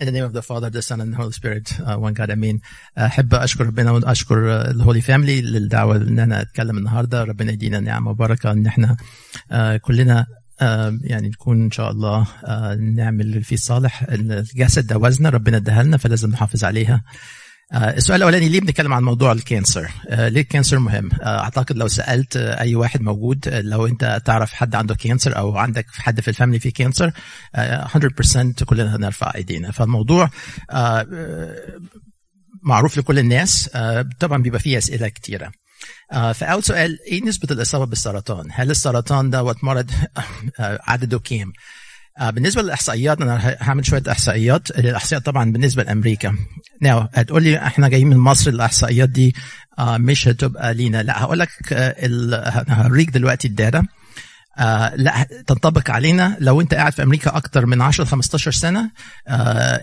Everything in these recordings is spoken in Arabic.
In the name of the Father, the Son, and the Holy Spirit, uh, one God, Amen. أحب أشكر ربنا وأشكر ال holy family للدعوة إن أنا أتكلم النهاردة. ربنا يدينا نعمة وبركة إن إحنا uh, كلنا uh, يعني نكون إن شاء الله uh, نعمل في صالح الجسد ده وزنة ربنا اداها لنا فلازم نحافظ عليها. السؤال الأولاني ليه بنتكلم عن موضوع ال cancer؟ ليه ال cancer مهم؟ أعتقد لو سألت أي واحد موجود لو أنت تعرف حد عنده cancer أو عندك حد في ال family فيه cancer 100% كلنا هنرفع أيدينا فالموضوع معروف لكل الناس طبعا بيبقى فيه أسئلة كتيرة فاول سؤال إيه نسبة الإصابة بالسرطان؟ هل السرطان دوت مرض عدده كام؟ بالنسبة للإحصائيات أنا هعمل شوية إحصائيات. الإحصائيات طبعا بالنسبة لأمريكا. ناو هتقول لي إحنا جايين من مصر الإحصائيات دي مش هتبقى لينا. لا هقول لك هوريك دلوقتي الداتا. آه لا تنطبق علينا لو انت قاعد في أمريكا أكتر من 10 15 سنة آه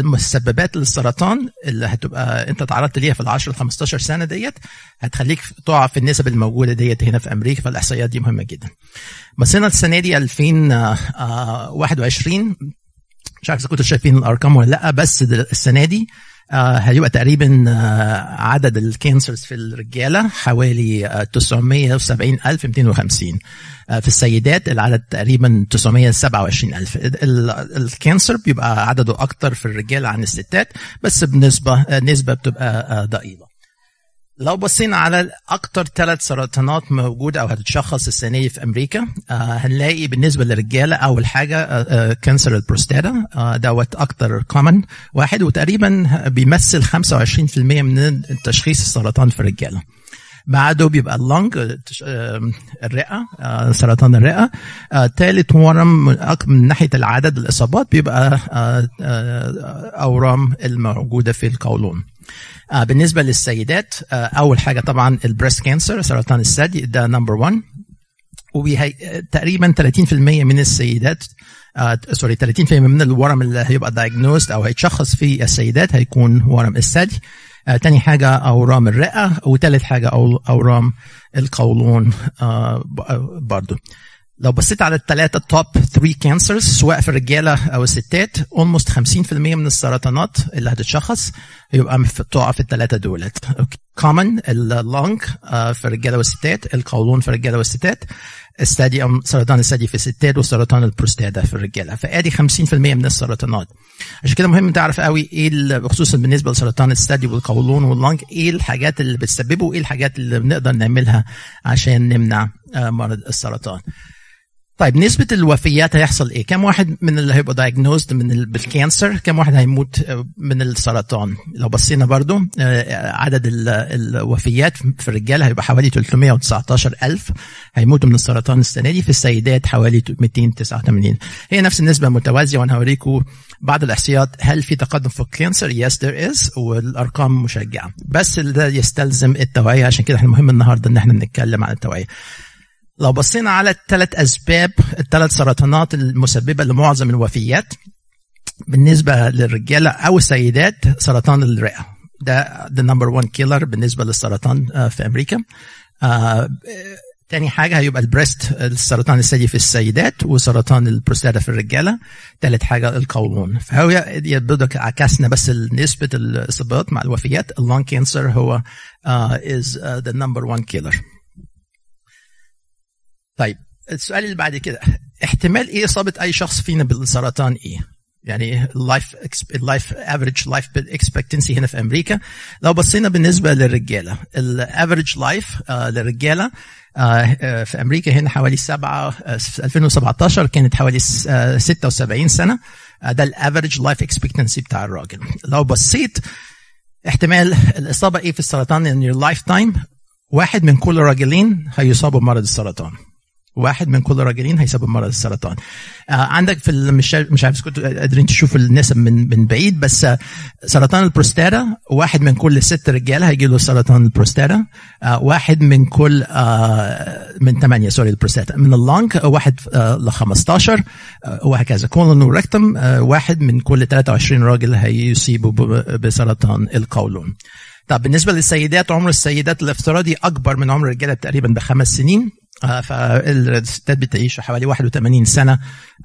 المسببات للسرطان اللي هتبقى انت تعرضت ليها في ال 10 15 سنة ديت هتخليك تقع في النسب الموجودة ديت هنا في أمريكا فالإحصائيات دي مهمة جدا. بصينا السنة دي 2021 مش عارف إذا كنتوا شايفين الأرقام ولا لأ بس السنة دي آه هيبقى تقريبا آه عدد ال cancers في الرجالة حوالي آه 970250 في السيدات العدد تقريبا 927000 ال cancer بيبقى عدده أكتر في الرجالة عن الستات بس بنسبة نسبة بتبقى ضئيلة. لو بصينا على أكتر ثلاث سرطانات موجوده أو هتتشخص السنة في أمريكا آه هنلاقي بالنسبة للرجالة أول حاجة آه cancer البروستاتا آه دوت أكتر common واحد وتقريبا بيمثل 25% من تشخيص السرطان في الرجالة. بعده بيبقى ال lung الرئة سرطان الرئة. ثالث ورم من ناحية العدد الإصابات بيبقى أورام الموجودة في القولون. آه بالنسبة للسيدات آه أول حاجة طبعا ال breast cancer سرطان الثدي ده number 1 وبيهي تقريبا 30% من السيدات آه sorry 30% من الورم اللي هيبقى diagnosed أو هيتشخص في السيدات هيكون ورم الثدي. آه تاني حاجة أورام الرئة وتالت حاجة أورام القولون آه برضو. لو بصيت على الثلاثة top 3 cancers سواء في الرجالة أو الستات almost 50% من السرطانات اللي هتتشخص يبقى تقع في الثلاثة دولت. common ال lung في الرجالة والستات القولون في الرجالة والستات الثدي أو سرطان الثدي في الستات وسرطان البروستاتا في الرجالة. فأدي 50% من السرطانات. عشان كده مهم تعرف قوي إيه خصوصا بالنسبة لسرطان الثدي والقولون وال lung إيه الحاجات اللي بتسببه وايه الحاجات اللي بنقدر نعملها عشان نمنع مرض السرطان. طيب نسبة الوفيات هيحصل إيه؟ كم واحد من اللي هيبقى diagnosed من ال... بال cancer؟ كم واحد هيموت من السرطان؟ لو بصينا برضو عدد ال... الوفيات في الرجال هيبقى حوالي 319 ألف هيموتوا من السرطان السنة دي في السيدات حوالي 289 هي نفس النسبة متوازية وأنا هوريكم بعض الإحصائيات هل في تقدم في ال cancer؟ yes there is والأرقام مشجعة بس ده يستلزم التوعية عشان كده إحنا مهم النهارده إن إحنا نتكلم عن التوعية. لو بصينا على الثلاث أسباب الثلاث سرطانات المسببة لمعظم الوفيات بالنسبة للرجالة أو السيدات سرطان الرئة. ده ده number 1 killer بالنسبة للسرطان في أمريكا. آه تاني حاجة هيبقى ال breast السرطان الثدي في السيدات وسرطان البروستاتا في الرجالة. تالت حاجة القولون. فهو يبدو عكسنا بس نسبة الإصابات مع الوفيات. ال lung cancer هو uh, is uh, the number one killer. طيب السؤال اللي بعد كده احتمال إيه اصابه أي شخص فينا بالسرطان إيه؟ يعني ال life ال life average life expectancy هنا في أمريكا. لو بصينا بالنسبة للرجالة ال average life للرجالة آه في أمريكا هنا حوالي 7 في 2017 كانت حوالي 76 سنة. ده ال average life expectancy بتاع الراجل. لو بصيت احتمال الإصابة إيه في السرطان in your lifetime واحد من كل راجلين هيصابوا بمرض السرطان. واحد من كل راجلين هيصيبه مرض السرطان. آه عندك في مش مش عارف كنتوا قادرين تشوفوا النسب من من بعيد بس آه سرطان البروستاتا واحد من كل ست رجالة هيجي له سرطان البروستاتا. آه واحد من كل آه من ثمانيه sorry البروستاتا. من ال lung واحد آه ل 15 آه وهكذا. colon و rectum آه واحد من كل 23 راجل هيصيبوا بسرطان القولون. طب بالنسبة للسيدات عمر السيدات الافتراضي أكبر من عمر الرجالة تقريبا بخمس سنين. آه، فالستات بتعيش حوالي 81 سنة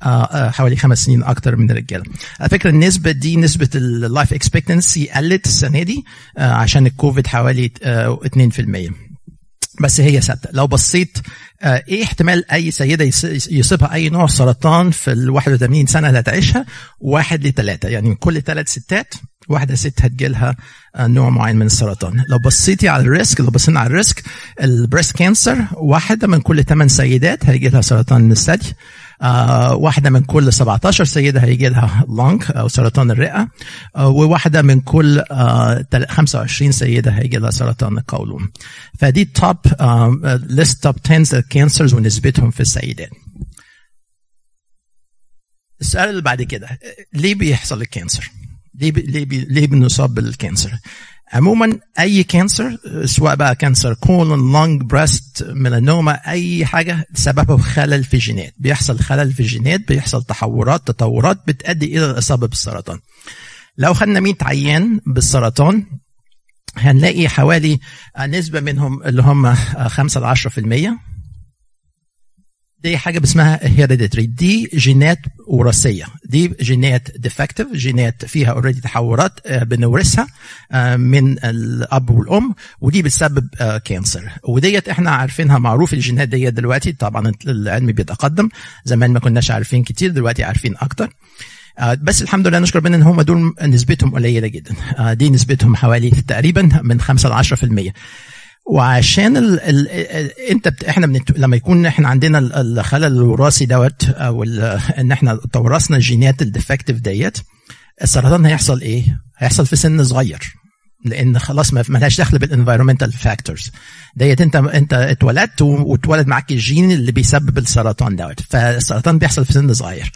آه، آه، حوالي خمس سنين أكتر من الرجاله. على فكرة النسبة دي نسبة ال life expectancy قلت السنة دي عشان الكوفيد حوالي 2% بس هي ثابتة. لو بصيت إيه احتمال أي سيدة يصيبها أي نوع سرطان في ال 81 سنة اللي هتعيشها؟ واحد لثلاثه يعني من كل ثلاث ستات واحدة ست هتجيلها نوع معين من السرطان. لو بصيتي على ال risk لو بصينا على ال risk ال breast cancer واحدة من كل ثمان سيدات هيجي لها سرطان الثدي. آه واحدة من كل 17 سيدة هيجي لها lung أو سرطان الرئة آه وواحدة من كل آه 25 سيدة هيجي لها سرطان القولون فدي top list top 10 cancers ونسبتهم في السيدات السؤال اللي بعد كده ليه بيحصل ال cancer؟ ليه بي ليه بي ليه بنصاب بال cancer؟ عموما أي cancer سواء بقى cancer colon lung breast melanoma أي حاجة سببه خلل في الجينات. بيحصل خلل في الجينات بيحصل تحورات تطورات بتؤدي إلى الإصابة بالسرطان. لو خدنا 100 عيان بالسرطان هنلاقي حوالي نسبة منهم اللي هم 5 ل 10% دي حاجة اسمها hereditary دي جينات وراثية. دي جينات defective جينات فيها already تحورات بنورثها من الأب والأم ودي بتسبب cancer وديت إحنا عارفينها معروف الجينات ديت دلوقتي طبعا العلم بيتقدم زمان ما كناش عارفين كتير دلوقتي عارفين أكتر. بس الحمد لله نشكر ربنا إن هم دول نسبتهم قليلة جدا. دي نسبتهم حوالي تقريبا من 5 ل 10% وعشان ال ال انت بت إحنا بنت لما يكون إحنا عندنا الخلل الوراثي دوت أو ان إحنا تورثنا الجينات ال defective ديت السرطان هيحصل إيه؟ هيحصل في سن صغير لأن خلاص ما لهاش دخل بال environmental factors ديت انت انت اتولدت واتولد معاك الجين اللي بيسبب السرطان دوت فالسرطان بيحصل في سن صغير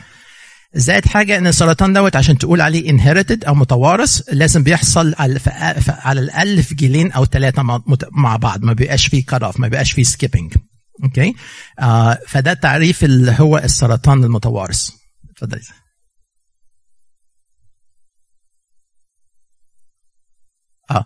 زائد حاجة إن السرطان دوت عشان تقول عليه inherited أو متوارث لازم بيحصل على, على الاقل في جيلين أو ثلاثة مع بعض ما بيبقاش فيه cut off ما بيبقاش فيه skipping okay آه فده تعريف اللي هو السرطان المتوارث. اتفضلي آه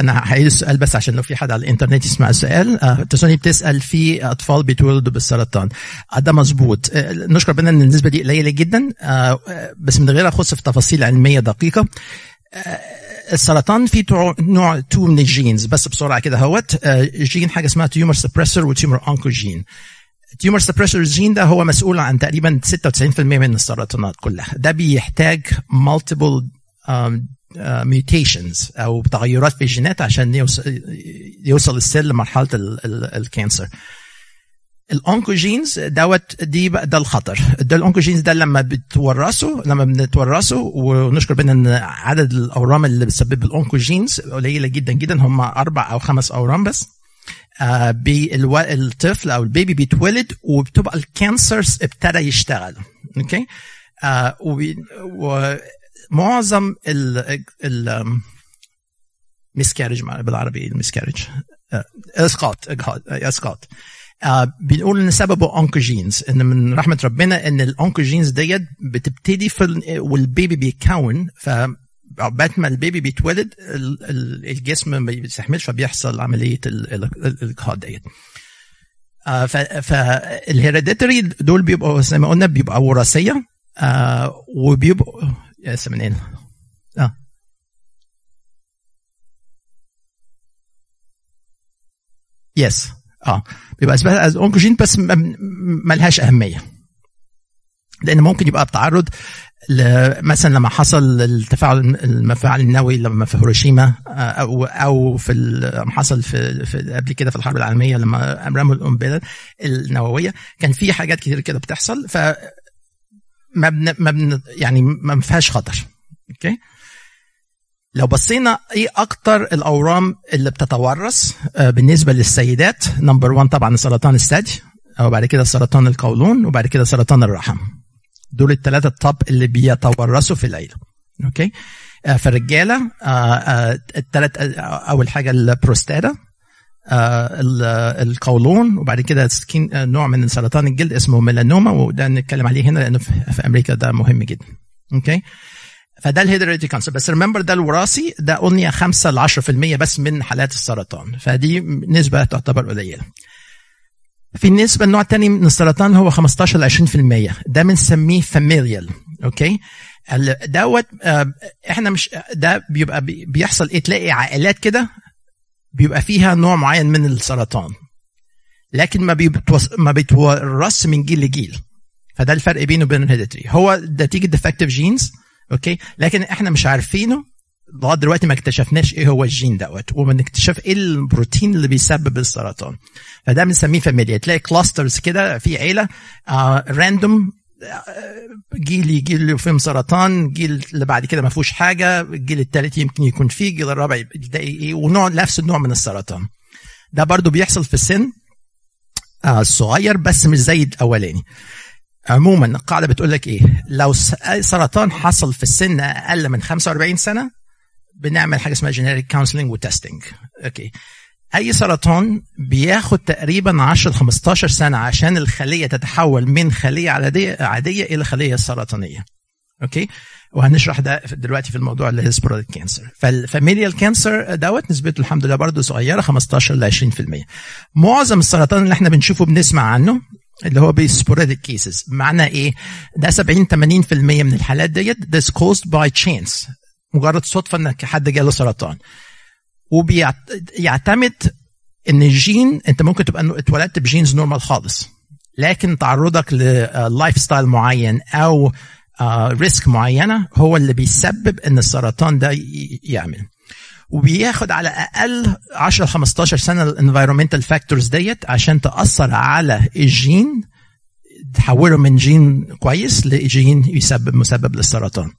أنا هعيد السؤال بس عشان لو في حد على الإنترنت يسمع السؤال. آه تسوني بتسأل في أطفال بيتولدوا بالسرطان. آه ده مظبوط. آه نشكر ربنا إن النسبة دي قليلة جدا. آه بس من غير أخص في تفاصيل علمية دقيقة. آه السرطان فيه نوع two من ال genes. بس بسرعة كده اهوت آه جين حاجة اسمها tumor suppressor و tumor oncogene ال tumor suppressor gene ده هو مسؤول عن تقريبا 96% من السرطانات كلها. ده بيحتاج um, mutations uh, أو تغيرات في الجينات عشان يوصل, يوصل ال cell لمرحلة ال cancer. ال oncogenes دوت دي بقى ده الخطر. ده ال oncogenes ده لما بتورثوا لما بنتورثوا ونشكر ربنا إن عدد الأورام اللي بتسبب ال oncogenes قليلة جدا جدا. هم أربع أو خمس أورام بس. آه الطفل أو البيبي بيتولد وبتبقى ال cancers ابتدى يشتغل. okay آه معظم ال ال miscarriage بالعربي ال miscarriage إسقاط إجهاض إسقاط. آه بنقول إن سببه oncogenes إن من رحمة ربنا إن ال oncogenes ديت بتبتدي في والبيبي بيتكون ف عقبال ما البيبي بيتولد الجسم ما بيستحملش فبيحصل عملية الإجهاض ديت. آه فال hereditary دول بيبقوا زي ما قلنا بيبقى وراثية آه وبيبقوا منين؟ آه. yes آه. بيبقى اسمها oncogene بس ملهاش أهمية. لأن ممكن يبقى بتعرض مثلا لما حصل التفاعل المفاعل النووي لما في هيروشيما أو أو في لما حصل في, في قبل كده في الحرب العالمية لما رموا القنبله النووية كان في حاجات كتير كده بتحصل. ف ما بن ما بن يعني ما فيهاش خطر. okay؟ لو بصينا إيه أكتر الأورام اللي بتتورث بالنسبة للسيدات number 1 طبعا سرطان الثدي وبعد كده سرطان القولون وبعد كده سرطان الرحم. دول الثلاثه ال top اللي بيتورثوا في العيلة. okay؟ في الرجالة الثلاث أول حاجة البروستاتا. القولون وبعد كده skin نوع من سرطان الجلد اسمه ميلانوما وده نتكلم عليه هنا لأنه في أمريكا ده مهم جدا. okay؟ فده ال hereditary cancer بس remember ده الوراثي ده قلنا 5 ل 10% بس من حالات السرطان. فدي نسبة تعتبر قليلة. في النسبة النوع الثاني من السرطان هو 15 ل 20% ده بنسميه familial okay؟ دوت آه، إحنا مش ده بيبقى بي- بيحصل إيه؟ تلاقي عائلات كده بيبقى فيها نوع معين من السرطان. لكن ما بيتوص... ما بيتورث من جيل لجيل. فده الفرق بينه وبين ال hereditary هو نتيجه defective genes okay لكن إحنا مش عارفينه. لغاية دلوقتي ما اكتشفناش إيه هو الجين دوت وبنكتشف إيه البروتين اللي بيسبب السرطان. فده بنسميه familial تلاقي clusters كده في عيلة آه random جيل له فيهم سرطان جيل اللي بعد كده ما فيهوش حاجة الجيل الثالث يمكن يكون فيه الجيل الرابع يلاقي إيه ونوع نفس النوع من السرطان. ده برضو بيحصل في السن آه، الصغير بس مش زي الأولاني. عموما القاعدة بتقول لك إيه؟ لو سرطان حصل في السن أقل من 45 سنة بنعمل حاجة اسمها genetic counseling و testing okay. اي سرطان بياخد تقريبا 10 15 سنة عشان الخلية تتحول من خلية عاديه عادية إلى خلية سرطانية. okay؟ وهنشرح ده دلوقتي في الموضوع اللي هي sporadic cancer فال familial cancer دوت نسبته الحمد لله برضه صغيرة 15 ل 20% معظم السرطان اللي إحنا بنشوفه بنسمع عنه اللي هو ب sporadic cases معناه إيه؟ ده 70 80% من الحالات ديت this caused by chance. مجرد صدفة إنك حد جاله سرطان. وبيعتمد إن الجين أنت ممكن تبقى اتولدت ب genes normal خالص لكن تعرضك لل lifestyle معين أو risk معينة هو اللي بيسبب إن السرطان ده يعمل. وبياخد على الاقل 10 15 سنة ال environmental factors ديت عشان تأثر على الجين تحوله من جين كويس لجين يسبب مسبب للسرطان.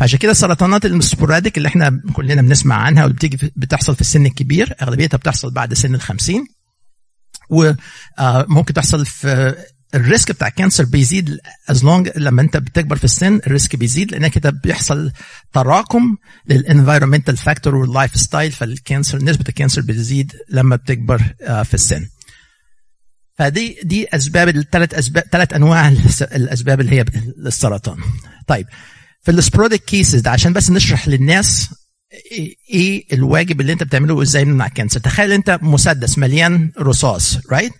عشان كده السرطانات ال sporadic اللي إحنا كلنا بنسمع عنها واللي بتيجي بتحصل في السن الكبير أغلبيتها بتحصل بعد سن ال 50 وممكن تحصل في ال risk بتاع ال cancer بيزيد as long لما انت بتكبر في السن ال risk بيزيد لأن كده بيحصل تراكم لل environmental factor وال lifestyle فال cancer نسبة ال cancer بتزيد لما بتكبر آه، في السن. فدي دي أسباب الثلاث أسباب ثلاث أنواع الأسباب اللي هي للسرطان طيب في ال sporadic cases ده عشان بس نشرح للناس إيه إيه الواجب اللي انت بتعمله وازاي نمنع ال cancer تخيل انت مسدس مليان رصاص right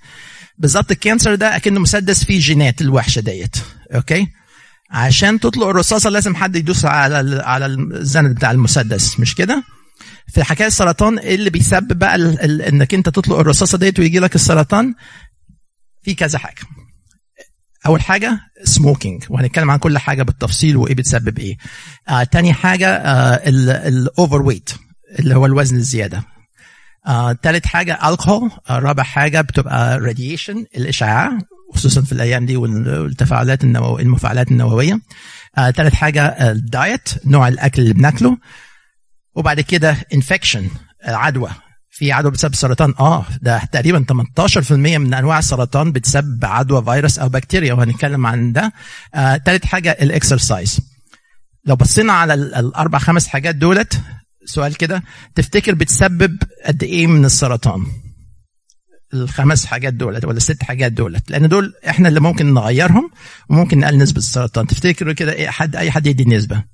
بالظبط ال cancer ده أكنه مسدس فيه جينات الوحشة ديت okay عشان تطلق الرصاصة لازم حد يدوس على على الزند بتاع المسدس مش كده؟ في حكاية السرطان إيه اللي بيسبب بقى إنك انت تطلق الرصاصة ديت ويجي لك السرطان في كذا حاجة. أول حاجة smoking وهنتكلم عن كل حاجة بالتفصيل وإيه بتسبب إيه. آه تاني حاجة ال overweight اللي هو الوزن الزيادة. آه تالت حاجة الكحول آه رابع حاجة بتبقى radiation الإشعاع خصوصا في الأيام دي وال- والتفاعلات النوويه المفاعلات النووية. آه تالت حاجة ال diet نوع الأكل اللي بناكله. وبعد كده infection العدوى في عدوى بسبب السرطان آه ده تقريبا 18% من أنواع السرطان بتسبب عدوى فيروس أو بكتيريا وهنتكلم عن ده. آه، حاجة الإكسرسايز. لو بصينا على ال- الأربع خمس حاجات دولت سؤال كده تفتكر بتسبب قد إيه من السرطان؟ الخمس حاجات دولت ولا الست حاجات دولت؟ لأن دول إحنا اللي ممكن نغيرهم وممكن نقلل نسبة السرطان. تفتكروا كده إيه حد أي حد يدي نسبه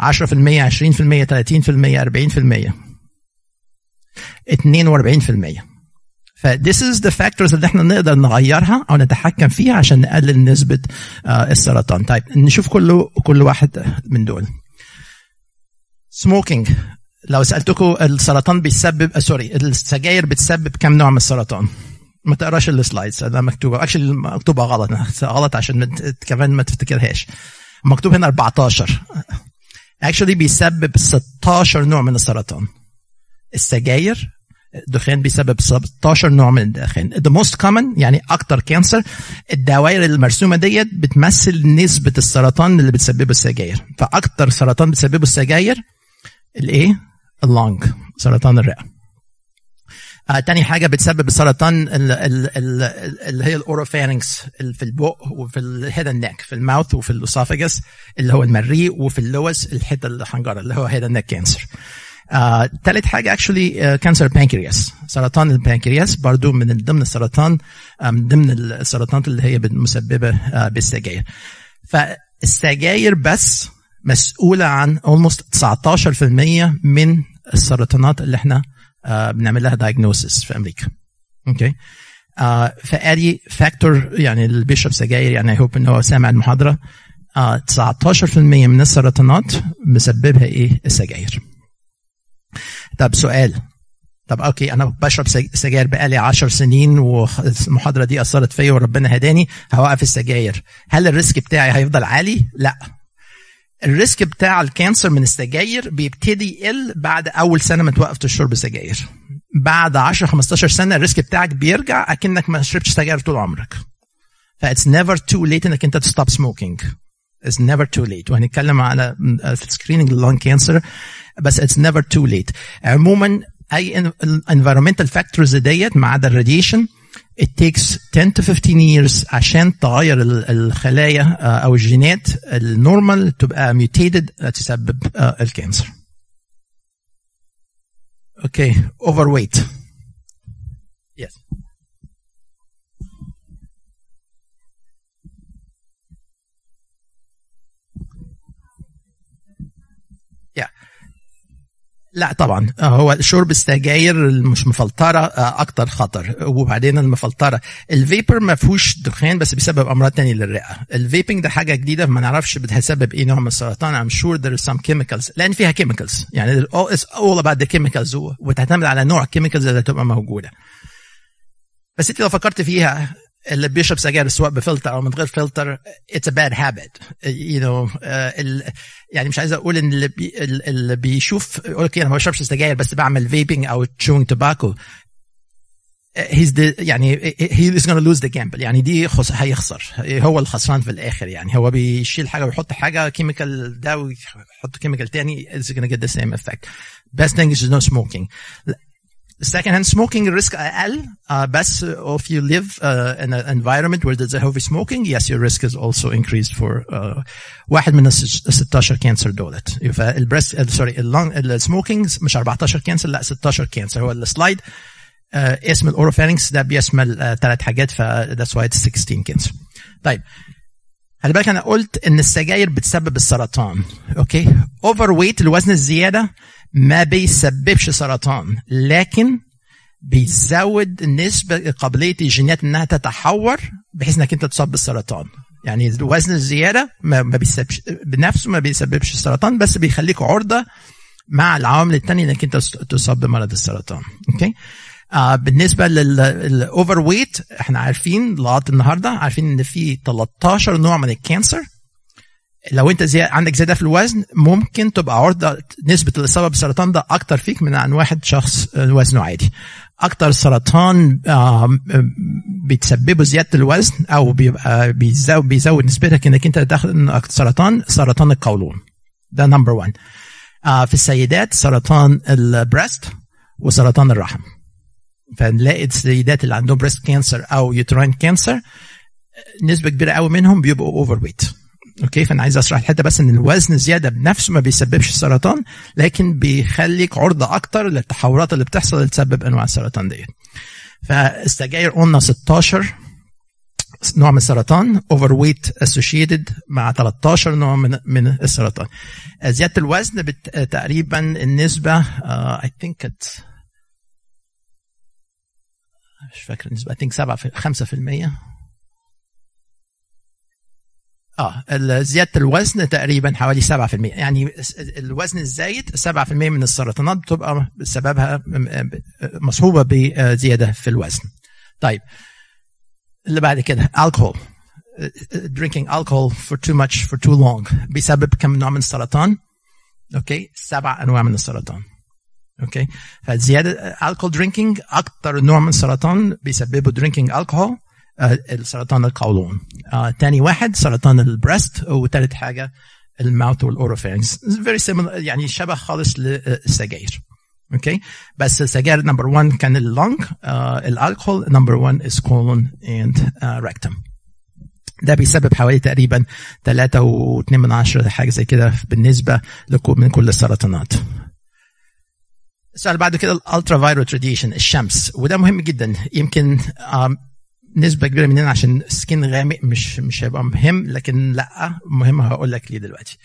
10% 20% 30% 40% 42% ف this is the factors اللي إحنا نقدر نغيرها أو نتحكم فيها عشان نقلل نسبة آه، السرطان. طيب نشوف كل كل واحد من دول. smoking لو سالتكم السرطان بيسبب آه، sorry السجاير بتسبب كم نوع من السرطان؟ ما تقراش ال slides ده مكتوبة. actually مكتوبة غلط غلط عشان كمان ما تفتكرهاش. مكتوب هنا 14 actually بيسبب 16 نوع من السرطان. السجاير الدخان بيسبب 16 نوع من الدخان. The most common يعني أكتر cancer الدوائر المرسومة ديت بتمثل نسبة السرطان اللي بتسببه السجاير. فأكتر سرطان بتسببه السجاير الإيه؟ ال lung سرطان الرئة. آه تاني حاجة بتسبب السرطان ال- ال- ال- اللي هي ال oropharynx اللي في البق وفي ال head neck في ال mouth وفي ال esophagus اللي هو المريء وفي اللوز الحتة الحنجرة اللي هو head neck cancer آه، تالت حاجة actually cancer pancreas سرطان البنكرياس برضو من ضمن السرطان آه، من ضمن السرطانات اللي هي مسببة آه، بالسجاير. فالسجاير بس مسؤولة عن almost 19% من السرطانات اللي إحنا آه، بنعمل لها diagnosis في أمريكا. Okay آه فأدي factor يعني اللي بيشرب سجاير يعني I hope إن هو سامع المحاضرة. آه 19% من السرطانات مسببها إيه؟ السجاير. طب سؤال. طب okay أنا بشرب سجاير بقالي 10 سنين والمحاضرة دي أثرت فيا وربنا هداني هوقف السجاير. هل ال risk بتاعي هيفضل عالي؟ لا. ال risk بتاع ال cancer من السجاير بيبتدي يقل بعد أول سنة ما توقف تشرب سجاير. بعد 10 15 سنة ال risk بتاعك بيرجع أكنك ما شربتش سجاير طول عمرك. ف it's never too late إنك أنت ت stop smoking It's never too late. وهنتكلم على في ال screening لل lung cancer بس it's never too late عموما أي environmental factors ديت ما عدا ال radiation it takes 10 to 15 years عشان تغير الخلايا أو الجينات ال normal تبقى mutated تسبب ال cancer. Okay overweight. Yes. لا طبعا. هو شرب السجاير مش مفلترة أكتر خطر. وبعدين المفلترة ال vapor ما فيهوش دخان بس بيسبب أمراض تانية للرئة. ال vaping ده حاجة جديدة ما نعرفش بتسبب إيه نوع من السرطان. Sure there is some chemicals لأن فيها chemicals. يعني it's all about the chemicals وتعتمد على نوع ال chemicals اللي تبقى موجودة. بس أنت لو فكرت فيها اللي بيشرب سجاير سواء بفلتر أو من غير filter bad habit. You know uh, ال, يعني مش عايز أقول إن اللي, بي, اللي بيشوف يقول لك أنا ما بشربش سجاير بس بعمل vaping أو tobacco he's the يعني he is gonna lose the gamble. يعني دي خص هيخسر. هو الخسران في الآخر يعني. هو بيشيل حاجة ويحط حاجة chemical ده ويحط chemical تاني is gonna get the same effect. Best thing is no smoking. Second hand smoking risk أقل uh, بس if you live uh, in an environment where there's a heavy smoking. Yes your risk is also increased for uh, واحد من ال 16 cancer دولت. فال breast sorry ال smoking مش 14 cancer لا 16 cancer هو ال slide uh, اسم ال oropharynx ده بيشمل uh, ثلاث حاجات ف that's why it's 16 cancer طيب. خلي بالك أنا قلت إن السجاير بتسبب السرطان. Okay overweight الوزن الزيادة ما بيسببش سرطان لكن بيزود نسبة قابلية الجينات إنها تتحور بحيث إنك أنت تصاب بالسرطان. يعني الوزن الزيادة ما بيسببش بنفسه ما بيسببش السرطان بس بيخليك عرضة مع العوامل التانية إنك أنت تصاب بمرض السرطان. Okay؟ آه بالنسبة لل overweight إحنا عارفين لغاية النهاردة عارفين إن في 13 نوع من ال cancer. لو انت زي عندك زياده في الوزن ممكن تبقى عرضة نسبة الاصابه بالسرطان ده أكتر فيك من عن واحد شخص وزنه عادي. أكتر سرطان بتسببه زيادة الوزن أو بيبقى بيزود, بيزود نسبتك إنك أنت تاخد سرطان سرطان القولون. ده number 1 في السيدات سرطان ال breast وسرطان الرحم. فنلاقي السيدات اللي عندهم breast cancer أو uterine cancer نسبة كبيرة قوي منهم بيبقوا overweight okay فأنا عايز أشرح الحتة بس إن الوزن زيادة بنفسه ما بيسببش السرطان لكن بيخليك عرضه أكتر للتحورات اللي بتحصل اللي تسبب أنواع السرطان ديت. فالسجاير قلنا 16 نوع من السرطان overweight associated مع 13 نوع من من السرطان. زيادة الوزن بت... تقريبا النسبة I think مش فاكر النسبة اي ثينك 7 5% آه زيادة الوزن تقريبا حوالي 7% يعني الوزن الزايد 7% من السرطانات بتبقى سببها مصحوبة بزيادة في الوزن. طيب اللي بعد كده alcohol drinking alcohol for too much for too long بيسبب كم نوع من السرطان؟ أوكي سبع أنواع من السرطان. okay فزيادة alcohol drinking أكثر نوع من السرطان بيسببه drinking alcohol السرطان القولون. آه، تاني واحد سرطان ال breast وتالت حاجة ال mouth وال oropharynx very similar يعني شبه خالص للسجاير. okay بس السجاير number 1 كان ال lung آه ال alcohol number 1 is colon and uh, rectum. ده بيسبب حوالي تقريبا 3.2 من عشرة حاجة زي كده بالنسبة من كل السرطانات. السؤال بعد كده ال ultraviolet radiation الشمس. وده مهم جدا. يمكن نسبة كبيرة مننا عشان skin غامق مش مش هيبقى مهم لكن لأ مهم هقول لك ليه دلوقتي.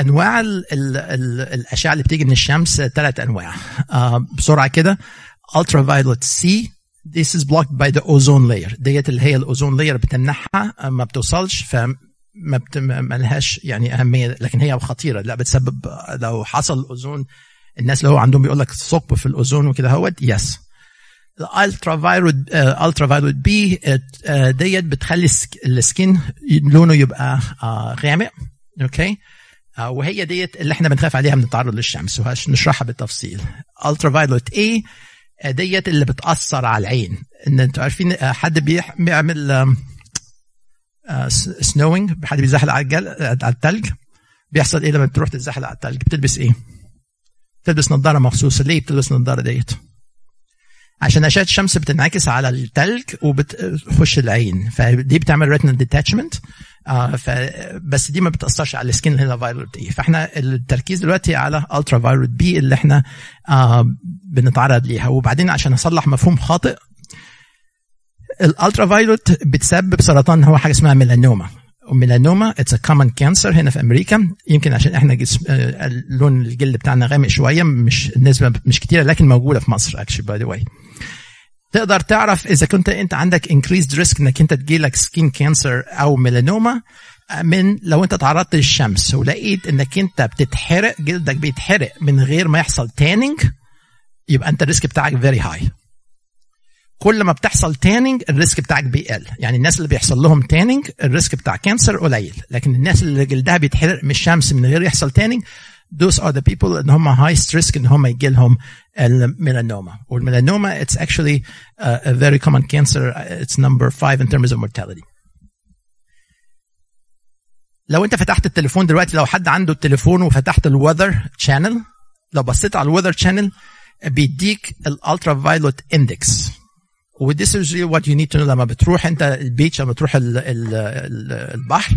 أنواع ال ال ال الأشعة اللي بتيجي من الشمس ثلاث أنواع. آه بسرعة كده. ultraviolet C this is blocked by the ozone layer. ديت اللي هي ال ozone layer بتمنعها ما بتوصلش ف ما بت... ما لهاش يعني أهمية لكن هي خطيرة. لأ بتسبب لو حصل الاوزون الناس اللي هو عندهم بيقول لك ثقب في الأوزون وكده هوت yes ال ultraviolet ultraviolet B ديت بتخلي ال skin لونه يبقى uh, غامق. okay uh, وهي ديت اللي إحنا بنخاف عليها من التعرض للشمس وهنشرحها بالتفصيل. ultraviolet A ديت اللي بتأثر على العين. إن أنتوا عارفين حد بيعمل snowing حد بيزحلق على على الثلج بيحصل إيه لما بتروح تتزحلق على الثلج بتلبس إيه؟ بتلبس نظارة مخصوصة. ليه بتلبس النظاره ديت؟ عشان أشعة الشمس بتنعكس على الثلج وبتخش العين. فدي بتعمل retinal detachment آه بس دي ما بتأثرش على ال skin اللي هي A فإحنا التركيز دلوقتي على ultraviolet B اللي إحنا آه بنتعرض ليها. وبعدين عشان أصلح مفهوم خاطئ ال ultraviolet بتسبب سرطان هو حاجة اسمها melanoma. و melanoma it's a common cancer هنا في أمريكا. يمكن عشان إحنا جسم لون الجلد بتاعنا غامق شوية مش النسبة مش كتيرة لكن موجودة في مصر actually by the way تقدر تعرف إذا كنت أنت عندك increased risk إنك أنت تجيلك skin cancer أو ميلانوما من لو أنت تعرضت للشمس ولقيت إنك أنت بتتحرق جلدك بيتحرق من غير ما يحصل tanning يبقى أنت ال risk بتاعك very high كل ما بتحصل tanning ال risk بتاعك بيقل. يعني الناس اللي بيحصل لهم tanning ال risk بتاع cancer قليل. لكن الناس اللي جلدها بيتحرق من الشمس من غير يحصل tanning those are the people ان هم highest risk إن هم يجي لهم ال melanoma. وال melanoma it's actually a, a very common cancer. It's number five in terms of mortality. لو انت فتحت التليفون دلوقتي لو حد عنده التليفون وفتحت ال Weather Channel لو بصيت على ال Weather Channel بيديك ال ultraviolet index and this is what you need to know لما بتروح انت ال beach لما بتروح ال ال ال البحر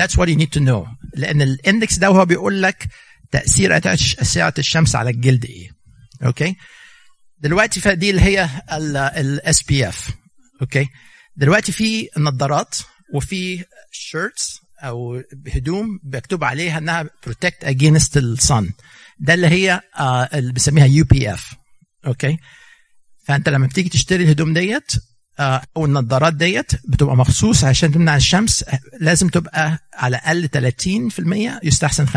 that's what you need to know. لأن ال index ده هو بيقول لك تأثير اشعه الشمس على الجلد إيه. okay دلوقتي فدي اللي هي ال SPF okay دلوقتي في نظارات وفي shirts أو هدوم مكتوب عليها إنها protect against the sun ده اللي هي آه اللي بنسميها UPF okay فأنت لما بتيجي تشتري الهدوم ديت آه أو النظارات ديت بتبقى مخصوص عشان تمنع الشمس لازم تبقى على الأقل 30% يستحسن 50%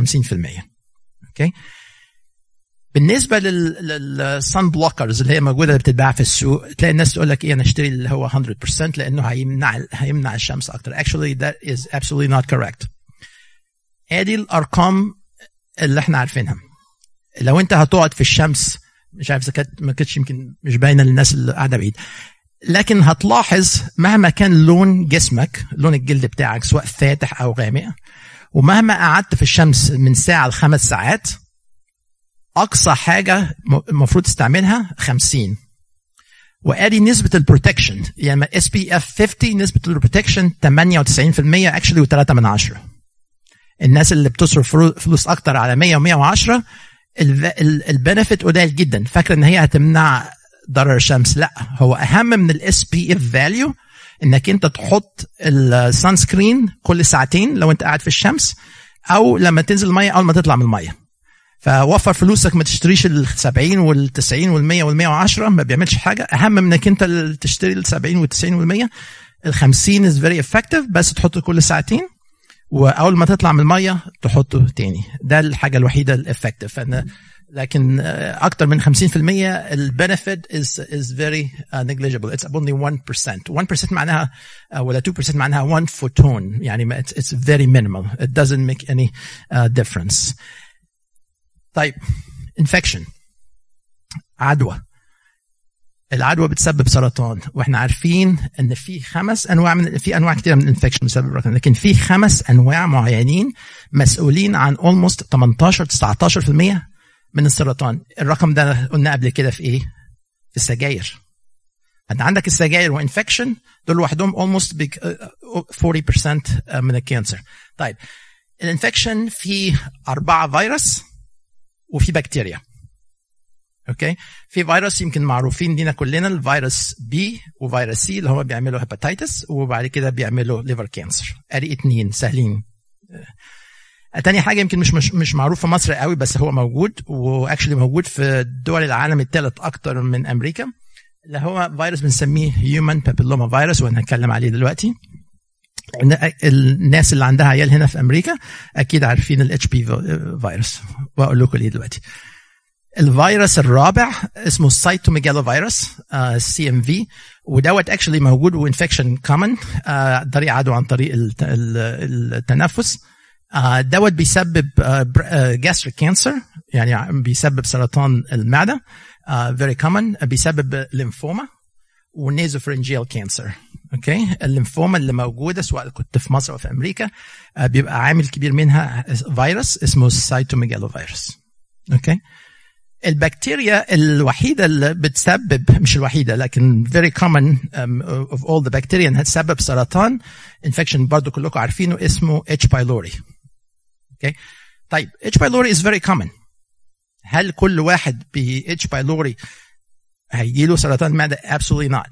okay? بالنسبة لل sun blockers اللي هي موجودة اللي بتتباع في السوق تلاقي الناس تقول لك إيه أنا أشتري اللي هو 100% لأنه هيمنع هيمنع الشمس أكتر. Actually that is absolutely not correct. ادي الأرقام اللي إحنا عارفينها. لو أنت هتقعد في الشمس مش عارف إذا كانت ما كانتش يمكن مش باينة للناس اللي قاعدة بعيد. لكن هتلاحظ مهما كان لون جسمك لون الجلد بتاعك سواء فاتح أو غامق ومهما قعدت في الشمس من ساعة لخمس ساعات أقصى حاجة المفروض تستعملها 50 وأدي نسبة ال protection. يعني SPF 50 نسبة ال protection 98% actually و3 من 10 الناس اللي بتصرف فلوس أكتر على 100 و110 ال benefit قليل جدا. فاكرة إن هي هتمنع ضرر الشمس لا. هو أهم من ال SPF value إنك أنت تحط ال sunscreen كل ساعتين لو أنت قاعد في الشمس أو لما تنزل الميه أول ما تطلع من المية. فوفر فلوسك ما تشتريش ال 70 وال 90 وال 100 وال 110 ما بيعملش حاجة. أهم من إنك أنت تشتري ال 70 وال 90 وال 100 ال 50 is very effective بس تحطه كل ساعتين. وأول ما تطلع من المية تحطه تاني. ده الحاجة الوحيدة ال effective لكن أكثر من 50% ال benefit is very uh, negligible. It's only 1% 1% معناها uh, ولا 2% معناها 1 photon يعني very minimal. It doesn't make any uh, difference. طيب infection. عدوى. العدوى بتسبب سرطان وإحنا عارفين إن في خمس أنواع من في أنواع كثيره من ال infection بتسبب سرطان لكن في خمس أنواع معينين مسؤولين عن almost 18 19% من السرطان. الرقم ده قلنا قبل كده في إيه؟ في السجاير. أنت عندك السجاير و infection دول لوحدهم almost 40% من ال cancer. طيب ال infection في أربعة فيروس وفي بكتيريا. okay في فيروس يمكن معروفين لينا كلنا الفيروس B وفيروس C اللي هم بيعملوا hepatitis وبعد كده بيعملوا liver cancer ادي اتنين سهلين. تاني حاجة يمكن مش مش مش معروف في مصر قوي بس هو موجود و actually موجود في دول العالم الثالث أكتر من أمريكا اللي هو فيروس بنسميه human papilloma virus وأنا هتكلم عليه دلوقتي. الناس اللي عندها عيال هنا في أمريكا أكيد عارفين ال HPV virus وأقول لكم ليه دلوقتي. الفيروس الرابع اسمه cytomegalovirus CMV ودوت actually موجود و infection common طريق عدوى عن طريق التنفس. uh, دوت بيسبب gastric uh, cancer يعني بيسبب سرطان المعدة very common بيسبب ليمفوما و nasopharyngeal cancer okay ال lymphoma اللي موجودة سواء كنت في مصر أو في أمريكا بيبقى عامل كبير منها فيروس اسمه cytomegalovirus okay البكتيريا الوحيدة اللي بتسبب مش الوحيدة لكن common um, of all the bacteria إنها تسبب سرطان infection برضه كلكم عارفينه اسمه H. pylori okay طيب H. pylori is very common هل كل واحد ب H. pylori هيجي له سرطان معده absolutely not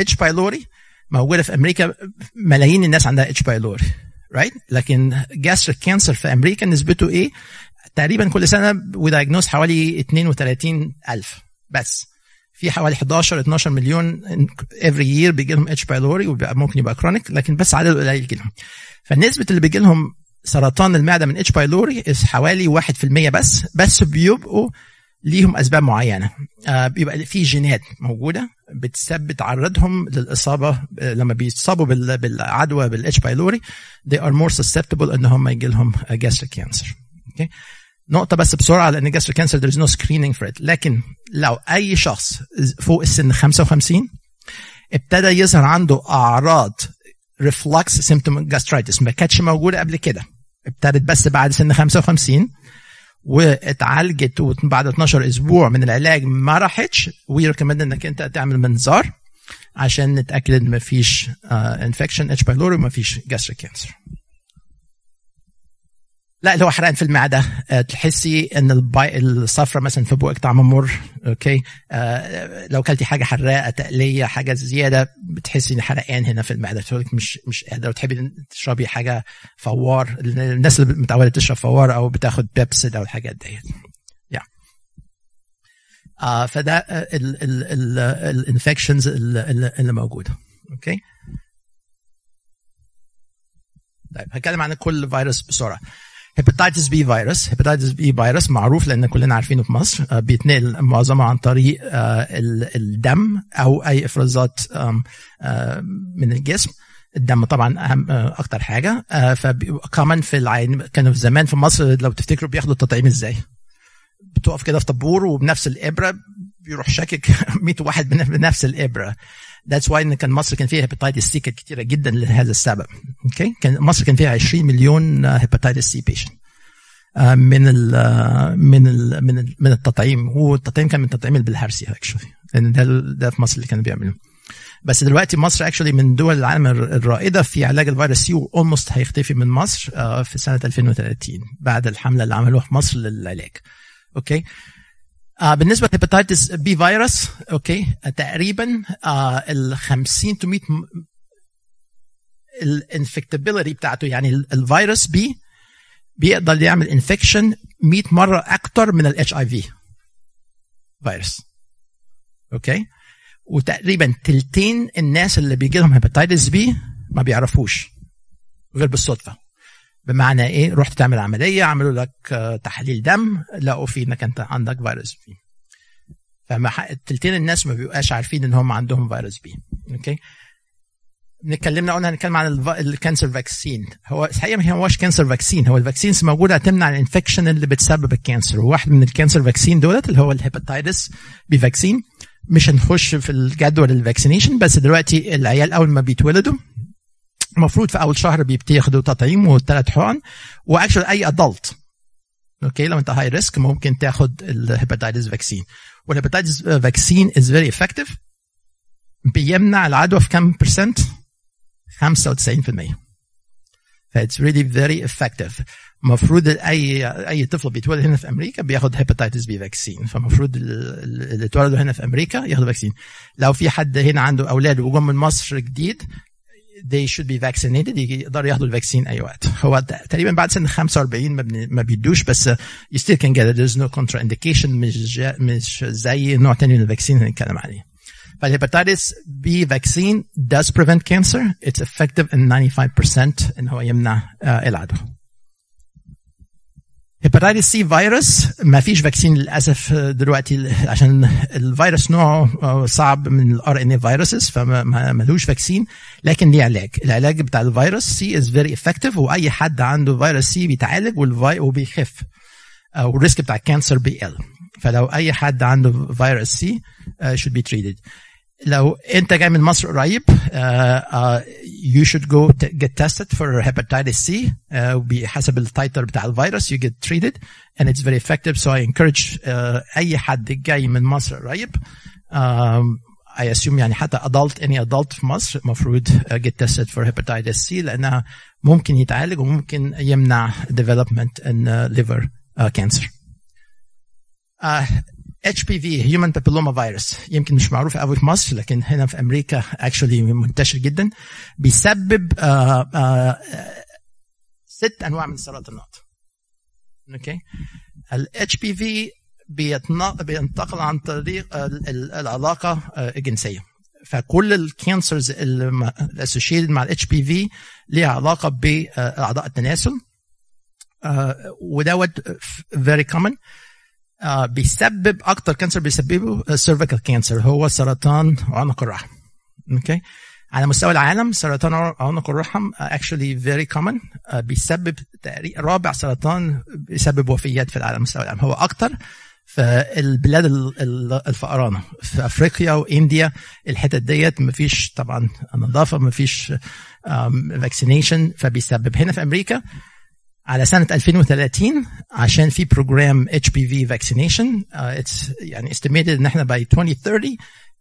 H. pylori موجودة في أمريكا ملايين الناس عندها H. pylori right لكن gastric cancer في أمريكا نسبته إيه تقريبا كل سنة و diagnosed حوالي 32 ألف. بس. في حوالي 11 12 مليون every year بيجي لهم H. pylori وبيبقى ممكن يبقى chronic لكن بس عدد قليل يجي لهم فنسبة اللي بيجي لهم سرطان المعدة من H. pylori حوالي 1% بس بس بيبقوا ليهم أسباب معينة. آه بيبقى في جينات موجودة بتسبب تعرضهم للإصابة لما بيتصابوا بالعدوى بال H. pylori they are more susceptible إن هم يجي لهم gastric cancer. okay نقطة بس بسرعة لأن gastric cancer there is no screening for it. لكن لو أي شخص فوق السن 55 ابتدى يظهر عنده أعراض reflux symptom gastritis ما كانتش موجودة قبل كده ابتدت بس بعد سن 55 واتعالجت وبعد 12 أسبوع من العلاج ما راحتش we recommend إنك أنت تعمل منظار عشان نتأكد إن ما فيش infection H. pylori وما فيش gastric cancer لا اللي هو حرقان في المعدة. أه تحسي إن. الصفرة مثلا في بوقك طعمه مر okay؟ أه لو كلتي حاجة حراقة تقلية حاجة زيادة بتحسي ان حرقان هنا في المعدة. تقولك مش مش قادرة. وتحبي تشربي حاجة فوار. الناس اللي متعودة تشرب فوار أو بتاخد Pepcid أو الحاجات ديت. آه فده ال infections اللي موجوده okay؟ طيب هتكلم عن كل فيروس بسرعة. hepatitis B virus hepatitis B virus معروف لأن كلنا عارفينه في مصر بيتنقل معظمه عن طريق الدم أو أي إفرازات من الجسم. الدم طبعا أهم أكتر حاجة. فكمان في العين كانوا زمان في مصر لو تفتكروا بياخدوا التطعيم إزاي؟ بتقف كده في طابور وبنفس الإبرة بيروح شاكك 100 واحد بنفس الإبرة. that's why إن كان مصر كان فيها hepatitis C كانت كتيرة جدا لهذا السبب. okay okay? كان مصر كان فيها 20 مليون hepatitis C patient من ال من ال من ال من التطعيم. هو التطعيم كان من التطعيم بلهارسيا actually لأن ده ده في مصر اللي كانوا بيعملوه. بس دلوقتي مصر actually من دول العالم الرائدة في علاج الفيروس C و almost هيختفي من مصر في سنة 2030 بعد الحملة اللي عملوها في مصر للعلاج. okay آه بالنسبة ل hepatitis B virus okay تقريبا آه ال 50 to 100 infectability بتاعته يعني الفيروس B بيقدر يعمل infection 100 مرة أكتر من ال HIV virus okay وتقريبا تلتين الناس اللي بيجي لهم hepatitis B ما بيعرفوش غير بالصدفة. بمعنى إيه؟ رحت تعمل عملية عملوا لك تحليل دم لقوا فيه انك أنت عندك فيروس B. فما تلتين الناس ما بيبقاش عارفين إن هم عندهم فيروس B. okay؟ اتكلمنا قلنا هنتكلم عن ال cancer vaccine. هو الحقيقة ما هوش cancer vaccine هو ال vaccines موجوده تمنع ال infection اللي بتسبب ال cancer. وواحد من ال cancer vaccine دولت اللي هو ال hepatitis B vaccine. مش هنخش في الجدول ال vaccination بس دلوقتي العيال أول ما بيتولدوا المفروض في أول شهر بياخدوا تطعيم وثلاث حقن. و actually adult okay لو أنت high risk ممكن تاخد ال hepatitis vaccine وال hepatitis vaccine is very effective بيمنع العدوى في كم percent 95% ف it's really very effective المفروض أي أي طفل بيتولد هنا في أمريكا بياخد hepatitis B vaccine فالمفروض اللي اتولدوا هنا في أمريكا ياخدوا vaccine لو في حد هنا عنده أولاد وجم من مصر جديد they should be vaccinated. يقدروا ياخدوا ال vaccine. اي وقت هو تقريبا بعد سن 45 ما, ما بيدوش بس you still can get it. There's no contraindication. مش مش زي نوع تاني من ال vaccine هنتكلم عليه. فال hepatitis B vaccine does prevent cancer. It's effective in 95% إن هو يمنع آه، العدوى. hepatitis C virus ما فيش vaccine للأسف دلوقتي عشان الفيروس نوعه صعب من ال RNA viruses فما ملوش vaccine لكن ليه علاج؟ العلاج بتاع الفيروس C is very effective وأي حد عنده فيروس C بيتعالج والفي وبيخف وال risk بتاع ال cancer بيقل فلو أي حد عنده فيروس C should be treated. لو انت جاي من مصر قريب uh, uh, you should go get tested for hepatitis C uh, بحسب ال titer بتاع الفيروس you get treated and it's very effective so I encourage uh, اي حد جاي من مصر قريب um, I assume يعني حتى adult any adult في مصر المفروض uh, get tested for hepatitis C لانها ممكن يتعالج وممكن يمنع development in uh, liver uh, cancer. Uh, HPV human papilloma virus يمكن مش معروف قوي في مصر لكن هنا في أمريكا actually منتشر جدا. بيسبب uh, uh, ست أنواع من السرطانات. okay ال HPV بينتقل عن طريق العلاقة الجنسية. فكل ال cancers ال associated مع HPV ليها علاقة بأعضاء التناسل. ودوت very common بيسبب أكتر cancer بيسببه cervical cancer هو سرطان عنق الرحم. okay على مستوى العالم سرطان عنق الرحم actually very common بيسبب رابع سرطان بيسبب وفيات في العالم مستوى العالم. هو أكتر في البلاد الفقرانة. في أفريقيا و India الحتت ديت مفيش طبعا نظافة مفيش vaccination فبيسبب. هنا في أمريكا على سنة 2030 عشان في بروجرام اتش بي في فاكسينيشن اتس يعني estimated ان احنا by 2030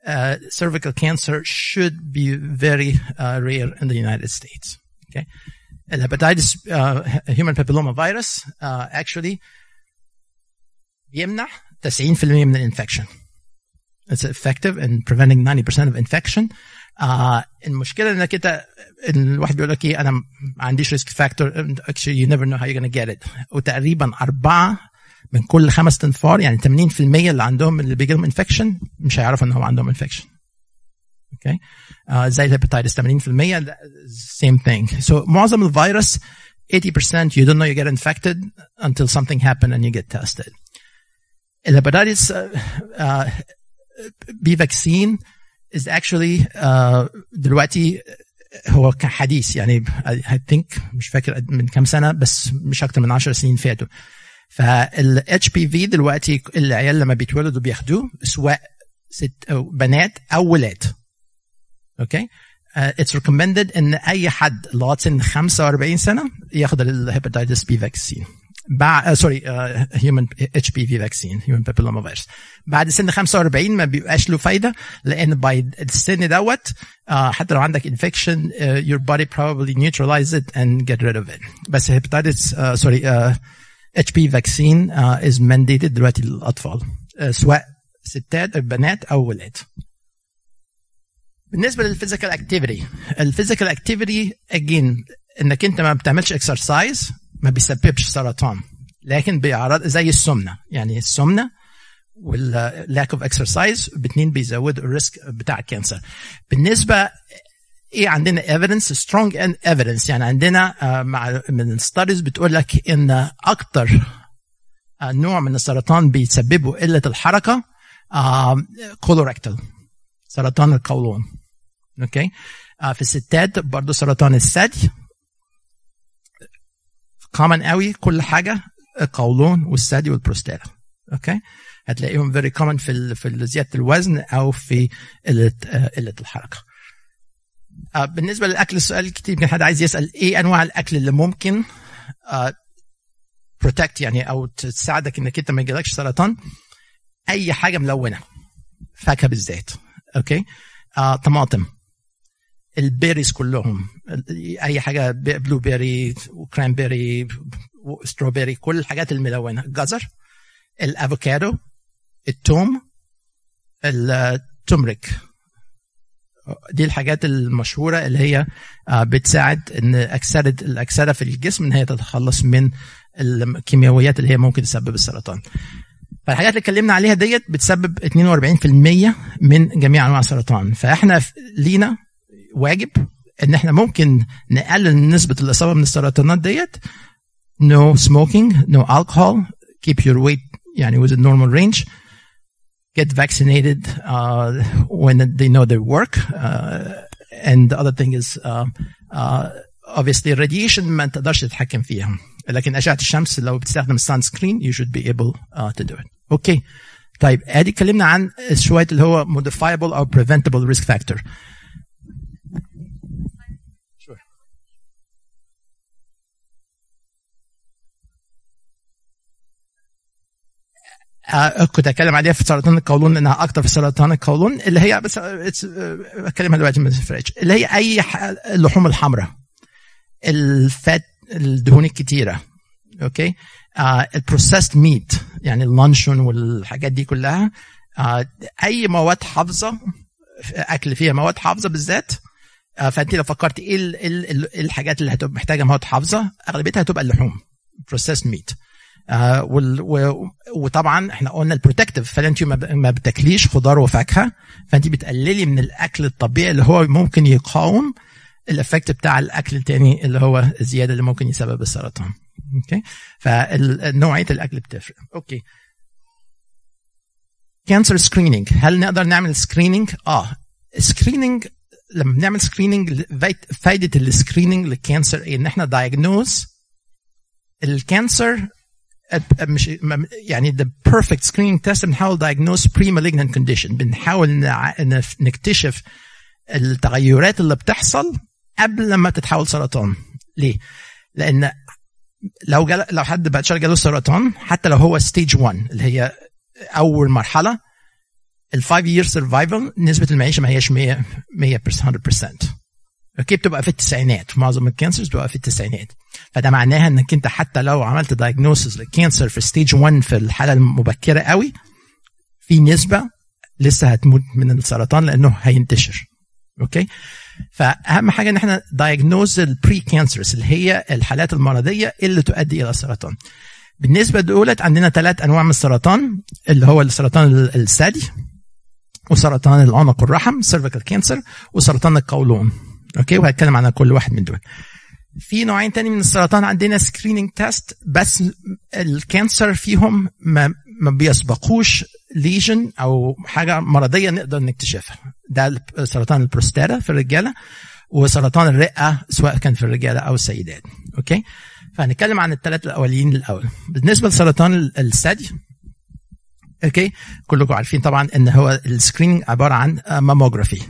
uh, cervical cancer should be very uh, rare in the United States. Okay. الهepatitis uh, human papilloma virus uh, actually بيمنع 90% من الانفكشن. It's effective in preventing 90% of infection. Uh, المشكلة إنك أنت الواحد بيقول لك إيه أنا ما عنديش ريسك فاكتور you never know how you're gonna get it. وتقريبا أربعة من كل خمس تنفار يعني 80% اللي عندهم اللي بيجي لهم infection مش هيعرفوا إن هو عندهم infection okay. uh, زي ال hepatitis 80% same thing. So معظم الفيروس 80% you don't know you get infected until something happened and you get tested. ال hepatitis uh, uh, B vaccine is actually uh, دلوقتي هو حديث يعني I think مش فاكر من كام سنة بس مش أكتر من 10 سنين فاتوا. فال HPV دلوقتي العيال لما بيتولدوا بياخدوه سواء ست أو بنات أو ولاد. okay it's recommended إن أي حد لغايه سن 45 سنة ياخد ال hepatitis B vaccine بعد sorry human HPV vaccine human papilloma virus بعد سن 45 ما بيبقاش له فايدة لأن by السن دوت uh, حتى لو عندك infection your body probably neutralize it and get rid of it. بس hepatitis sorry HPV vaccine is mandated دلوقتي للأطفال uh, سواء ستات بنات أو ولاد. بالنسبة لل physical activity ال physical activity again إنك أنت ما بتعملش exercise ما بيسببش سرطان لكن بيعرض زي السمنة. يعني السمنة وال lack of exercise الاثنين بيزودوا ال risk بتاع ال cancer بالنسبة إيه عندنا evidence strong evidence. يعني عندنا مع من ال studies بتقول لك إن أكتر نوع من السرطان بيسببه قلة الحركة colorectal سرطان القولون. okay في الستات برضه سرطان الثدي. common قوي كل حاجة القولون والثدي والبروستاتا. okay هتلاقيهم very common في في زيادة الوزن أو في قلة قلة الحركة. بالنسبة للأكل السؤال كتير من حد عايز يسأل إيه أنواع الأكل اللي ممكن protect يعني أو تساعدك إنك أنت ما يجيلكش سرطان؟ أي حاجة ملونة. فاكهة بالذات. okay آه، طماطم. ال berries كلهم. أي حاجة blueberry و cranberry و strawberry كل الحاجات الملونة. الجزر الأفوكادو التوم التمرك دي الحاجات المشهورة اللي هي بتساعد إن أكسدة الأكسدة في الجسم إن هي تتخلص من الكيماويات اللي هي ممكن تسبب السرطان. فالحاجات اللي اتكلمنا عليها ديت بتسبب 42% من جميع أنواع السرطان. فإحنا لينا واجب ان إحنا ممكن نقلل نسبه الاصابه من السرطانات ديت no smoking no alcohol keep your weight يعني within normal range get vaccinated uh, when they know their work uh, and the other thing is uh, uh, obviously radiation ما تقدرش تتحكم فيها لكن اشعه الشمس لو بتستخدم السان سكرين you should be able uh, to do it okay. طيب ادي اتكلمنا عن شوية اللي هو modifiable أو preventable risk factor كنت اتكلم عليها في سرطان القولون لأنها أكتر في سرطان القولون اللي هي بس اتكلمها دلوقتي ما تفرقش اللي هي أي اللحوم الحمراء. ال fat الدهون الكتيرة. okay؟ آه ال processed meat يعني اللانشون والحاجات دي كلها. آه أي مواد حافظة أكل فيها مواد حافظة بالذات. آه فأنت لو فكرت إيه ال ال الحاجات اللي هتبقى محتاجة مواد حافظة أغلبيتها هتبقى اللحوم processed meat آه وطبعا إحنا قلنا ال protective فانت ما بتاكليش خضار وفاكهة فأنت بتقللي من الأكل الطبيعي اللي هو ممكن يقاوم ال effect بتاع الأكل التاني اللي هو الزيادة اللي ممكن يسبب السرطان. okay؟ فنوعيه الأكل بتفرق. okay. cancer screening هل نقدر نعمل screening آه. screening لما بنعمل screening فايدة ال screening لل cancer إيه؟ إن إحنا diagnose ال cancer مش يعني the perfect screening test بنحاول diagnose pre-malignant condition. بنحاول نكتشف التغيرات اللي بتحصل قبل لما تتحول سرطان. ليه؟ لأن لو جل... لو حد بعد شهر جاله سرطان حتى لو هو stage 1 اللي هي أول مرحلة ال 5 year survival نسبة المعيشة ما هياش 100 100% 100% okay بتبقى في التسعينات. معظم ال cancers بتبقى في التسعينات. فده معناها إنك أنت حتى لو عملت diagnosis لل cancer في stage 1 في الحالة المبكرة قوي في نسبة لسه هتموت من السرطان لأنه هينتشر. okay؟ فأهم حاجة إن إحنا diagnose ال pre-cancers اللي هي الحالات المرضية اللي تؤدي إلى السرطان. بالنسبة دولت عندنا ثلاث أنواع من السرطان اللي هو السرطان الثدي وسرطان العنق والرحم cervical cancer وسرطان القولون. okay؟ وهتكلم عن كل واحد من دول. في نوعين تاني من السرطان. عندنا screening test بس ال cancer فيهم ما, ما بيسبقوش lesion أو حاجة مرضية نقدر نكتشفها. ده سرطان البروستاتا في الرجالة وسرطان الرئة سواء كان في الرجالة أو السيدات. okay؟ فهنتكلم عن الثلاث الأولين الأول. بالنسبة لسرطان الثدي okay؟ كلكم عارفين طبعا إن هو ال screening عبارة عن mammography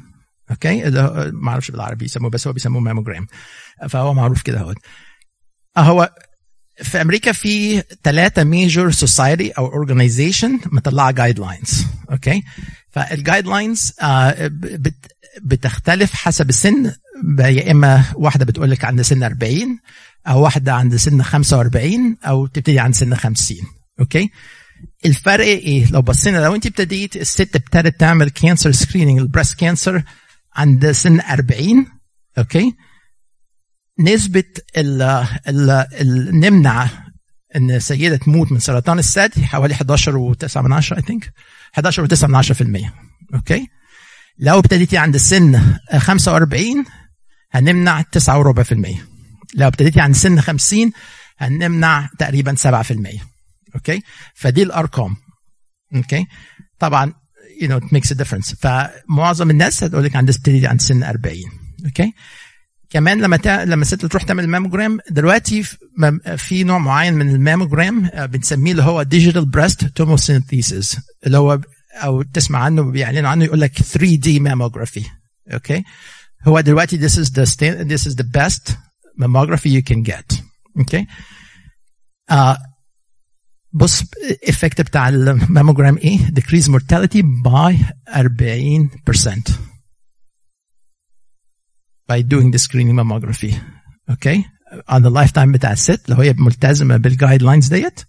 okay اللي ما أعرفش بالعربي يسموه بس هو بيسموه ماموجرام فهو معروف كده هو هو في أمريكا في ثلاثة major society أو organization مطلعة guidelines okay فال guidelines بتختلف حسب السن. يا إما واحدة بتقول لك عند سن 40 أو واحدة عند سن 45 أو تبتدي عند سن 50 okay الفرق إيه؟ لو بصينا لو أنت ابتديت الست ابتدت تعمل cancer screening ال breast cancer عند سن 40 okay؟ نسبة ال ال ال نمنع إن سيدة تموت من سرطان الثدي حوالي 11 و9 من 10 I think. 11 و9 من 10% okay؟ لو ابتديتي عند السن 45 هنمنع 9 وربع في المية. لو ابتديتي عند سن 50 هنمنع تقريبا 7% okay؟ فدي الأرقام okay؟ طبعا you know it makes a difference. فمعظم الناس هتقول لك عند تبتدي عند سن 40 okay كمان لما تا... لما الست تروح تعمل ماموجرام دلوقتي في نوع معين من الماموجرام بنسميه اللي هو digital breast tomosynthesis اللي هو أو تسمع عنه بيعلنوا عنه يقول لك 3 D mammography okay هو دلوقتي this is the this is the best mammography you can get. okay uh, بص ال effect بتاع الماموجرام إيه decrease mortality by 40% by doing the screening mammography okay on the lifetime بتاع الست لو هي ملتزمه بال guidelines ديت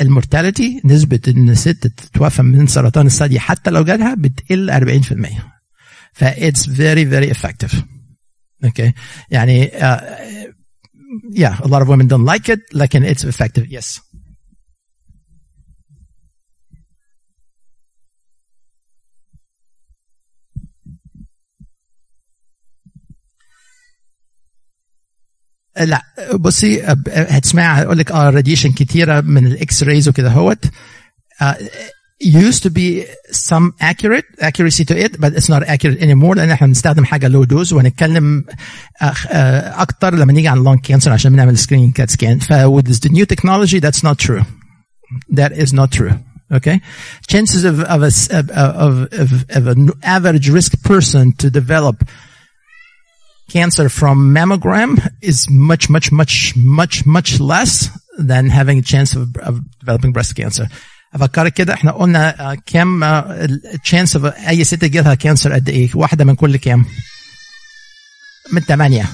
المورتاليتي نسبة ان الست تتوفى من سرطان الثدي حتى لو جالها بتقل 40% ف it's very very effective okay يعني uh, yeah a lot of women don't like it لكن it's effective yes لا بصي هتسمع أقول لك آه راديشن كتيره من الاكس رايز وكده هوت uh, used to be some accurate accuracy to it but it's not accurate anymore لأن إحنا بنستخدم حاجة لو دوز وهنتكلم أكتر لما نيجي عن lung cancer عشان بنعمل screening CAT scan ف with this new technology that's not true that is not true okay chances of of a, of, of, of an average risk person to develop cancer from mammogram is much much much much much less than having a chance of, of developing breast cancer افكرك كده احنا قلنا كام التشانس اوف اي ست يجيلها كانسر قد ايه؟ واحده من كل كام؟ من ثمانيه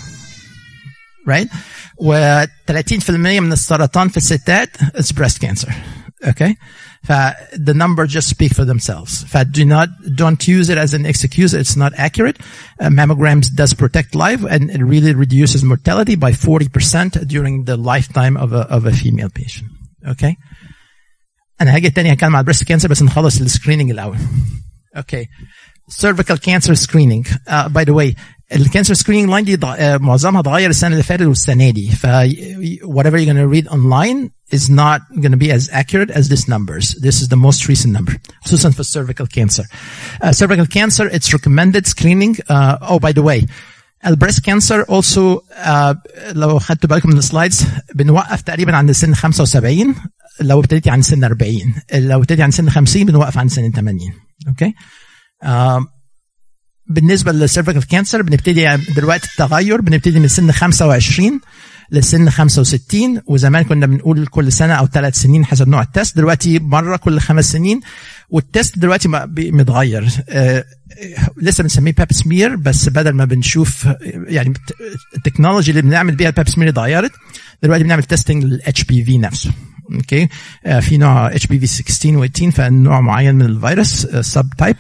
right و30% من السرطان في الستات is breast cancer okay ف the number just speak for themselves ف do not don't use it as an excuse it's not accurate uh, mammograms does protect life and it really reduces mortality by 40% during the lifetime of a, of a female patient okay انا هاجي تاني هتكلم على البريست كانسر بس نخلص السكريننج الاول اوكي cervical cancer screening uh, by the way الكانسر سكريننج لاين دي uh, معظمها اتغير السنه اللي فاتت والسنه دي ف whatever you're going to read online is not going to be as accurate as this numbers this is the most recent number خصوصا في cervical cancer uh, cervical cancer it's recommended screening uh, oh by the way البريست كانسر also uh, لو خدتوا بالكم من السلايدز بنوقف تقريبا عند سن 75 لو ابتديتي عن سن 40 لو ابتديتي عن سن 50 بنوقف عن سن 80 اوكي آه بالنسبة لل cervical cancer بنبتدي دلوقتي التغير بنبتدي من سن 25 لسن 65 وزمان كنا بنقول كل سنة أو ثلاث سنين حسب نوع ال test. دلوقتي مرة كل خمس سنين وال test دلوقتي متغير. آه لسه بنسميه pap smear بس بدل ما بنشوف يعني ال technology اللي بنعمل بيها ال pap smear اتغيرت. دلوقتي بنعمل testing لل HPV نفسه. okay؟ آه في نوع HPV 16 و18 فنوع معين من الفيروس subtype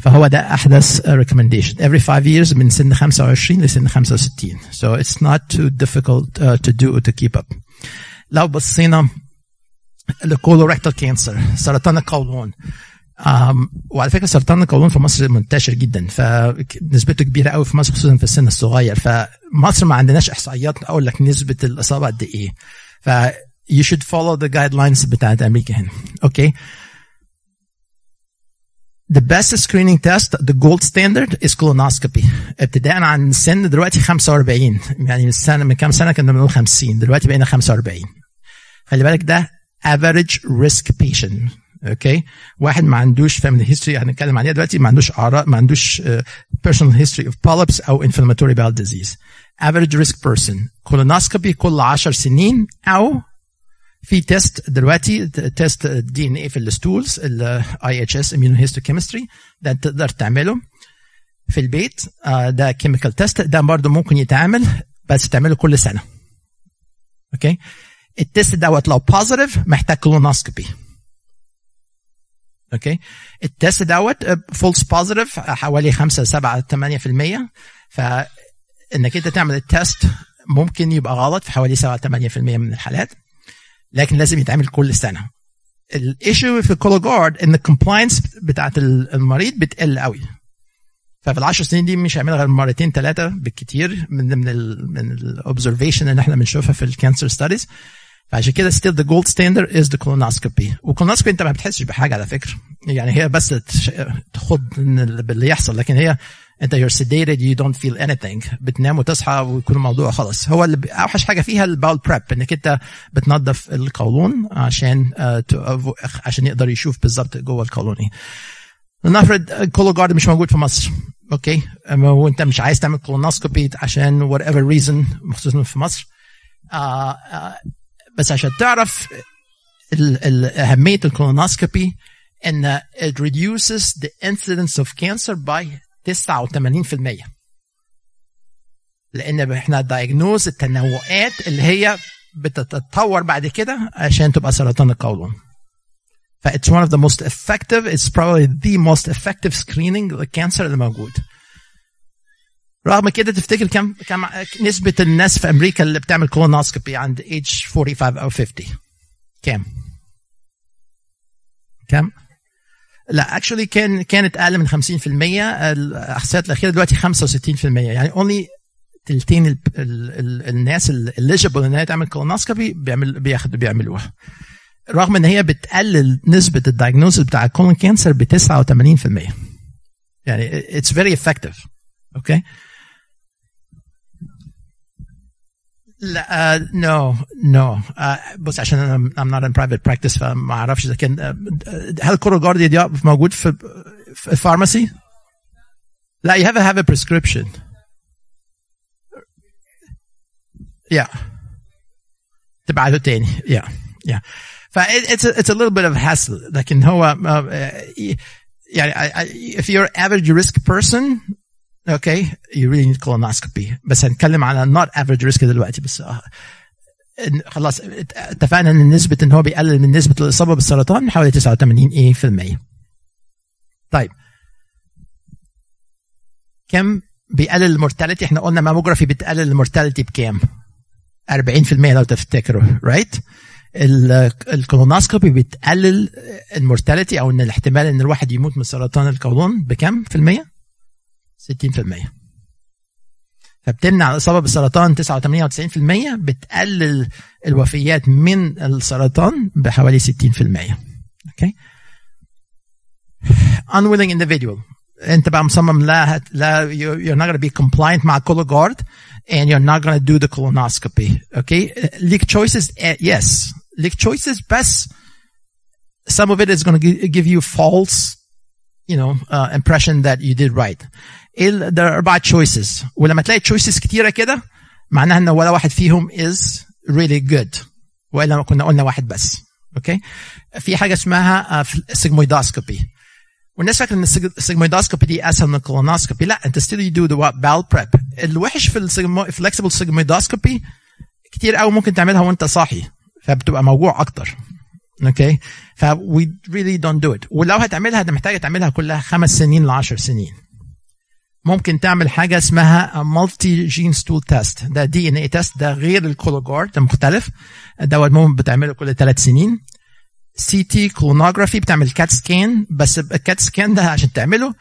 فهو ده أحدث recommendation. Every five years من سن 25 لسن 65 so it's not too difficult uh, to do to keep up. لو بصينا ل colorectal cancer سرطان القولون. Um, وعلى فكرة سرطان القولون في مصر منتشر جدا فنسبته كبيرة قوي في مصر خصوصا في السن الصغير. فمصر ما عندناش إحصائيات أقول لك نسبة الإصابة قد إيه. ف you should follow the guidelines بتاعت أمريكا هنا. okay okay. The best screening test, the gold standard is colonoscopy. ابتداء عن سن دلوقتي 45 يعني من سنه من كام سنه كنا بنقول 50 دلوقتي بقينا 45 خلي بالك ده average risk patient اوكي okay. واحد ما عندوش family history هنتكلم عليها دلوقتي ما عندوش اعراض ما عندوش uh, personal history of polyps او inflammatory bowel disease average risk person colonoscopy كل 10 سنين او في test دلوقتي test DNA في ال stools ال IHS immunohistochemistry ده تقدر تعمله في البيت. ده chemical test ده برضه ممكن يتعمل بس تعمله كل سنة. okay ال test دوت لو positive محتاج colonoscopy okay ال test دوت false positive حوالي 5 7 8% فانك أنت تعمل ال test ممكن يبقى غلط في حوالي 7 8% من الحالات. لكن لازم يتعمل كل سنة. ال issue في Cologuard إن ال compliance بتاعت المريض بتقل قوي. ففي العشر سنين دي مش هيعملها غير مرتين ثلاثة بالكتير من من ال من ال observation اللي إحنا بنشوفها في ال cancer studies فعشان كده still the gold standard is the colonoscopy وال colonoscopy أنت ما بتحسش بحاجة على فكرة. يعني هي بس تخض باللي يحصل لكن هي انت you're sedated you don't feel anything. بتنام وتصحى ويكون الموضوع خلاص. هو اللي أوحش حاجة فيها ال bowel prep إنك أنت بتنظف القولون عشان uh, عشان يقدر يشوف بالظبط جوه القولون. إيه نفرض Cologuard مش موجود في مصر. okay وانت مش عايز تعمل colonoscopy عشان whatever reason خصوصا في مصر. uh, uh, بس عشان تعرف أهمية ال colonoscopy إن it reduces the incidence of cancer by 89% لأن إحنا diagnose التنوعات اللي هي بتتطور بعد كده عشان تبقى سرطان القولون ف it's one of the most effective it's probably the most effective screening لل cancer اللي موجود رغم كده تفتكر كم كم نسبة الناس في أمريكا اللي بتعمل colonoscopy عند age 45 أو 50 كام؟ كام؟ لا actually كان كانت أقل من 50% الأحصائيات الأخيرة دلوقتي 65% يعني only تلتين ال ال ال الناس ال eligible ان هي تعمل colonoscopy بيعمل بياخد بيعملوها. رغم إن هي بتقلل نسبة ال diagnose بتاع ال colon cancer ب 89% يعني it's very effective okay لا نو نو بص عشان انا I'm not in private practice فما اعرفش اذا كان uh, هل كوروجارديا دي موجود في في الفارماسي؟ لا you have to have a prescription yeah تبعته تاني yeah yeah ف it's a, it's a little bit of hassle لكن هو uh, يعني if you're average risk person okay you really need colonoscopy بس هنتكلم على not average risk دلوقتي بس خلاص اتفقنا إن نسبة إن هو بيقلل من نسبة الإصابة بالسرطان حوالي 89 إيه في المية. طيب. كم بيقلل ال mortality؟ إحنا قلنا mammography بتقلل ال mortality بكام؟ 40% لو تفتكروا right right? ال colonoscopy بتقلل ال mortality أو إن الاحتمال إن الواحد يموت من سرطان القولون بكم في المية؟ 60% فبتمنع الاصابه بالسرطان 89 90% بتقلل الوفيات من السرطان بحوالي 60% اوكي unwilling individual انت بقى مصمم لا لا you're not going to be compliant مع كولوجارد and you're not going to do the colonoscopy okay ليك choices yes ليك choices بس some of it is going to give you false you know uh, impression that you did right There are أربعة choices. ولما تلاقي choices كتيرة كده معناها إن ولا واحد فيهم is really good. وإلا كنا قلنا واحد بس. okay? في حاجة اسمها sigmoidoscopy والناس فاكرة إن ال sigmoidoscopy دي أسهل من ال colonoscopy؟ لا أنت still you do the bowel prep الوحش في ال flexible sigmoidoscopy كتير قوي ممكن تعملها وأنت صاحي. فبتبقى موجوع أكتر. okay ف we really don't do it. ولو هتعملها ده محتاجه تعملها كلها خمس سنين ل 10 سنين. ممكن تعمل حاجة اسمها multi gene stool test ده DNA test ده غير ال Cologuard ده مختلف. دوت ممكن بتعمله كل ثلاث سنين. CT colonography بتعمل CAT scan بس ال CAT scan ده عشان تعمله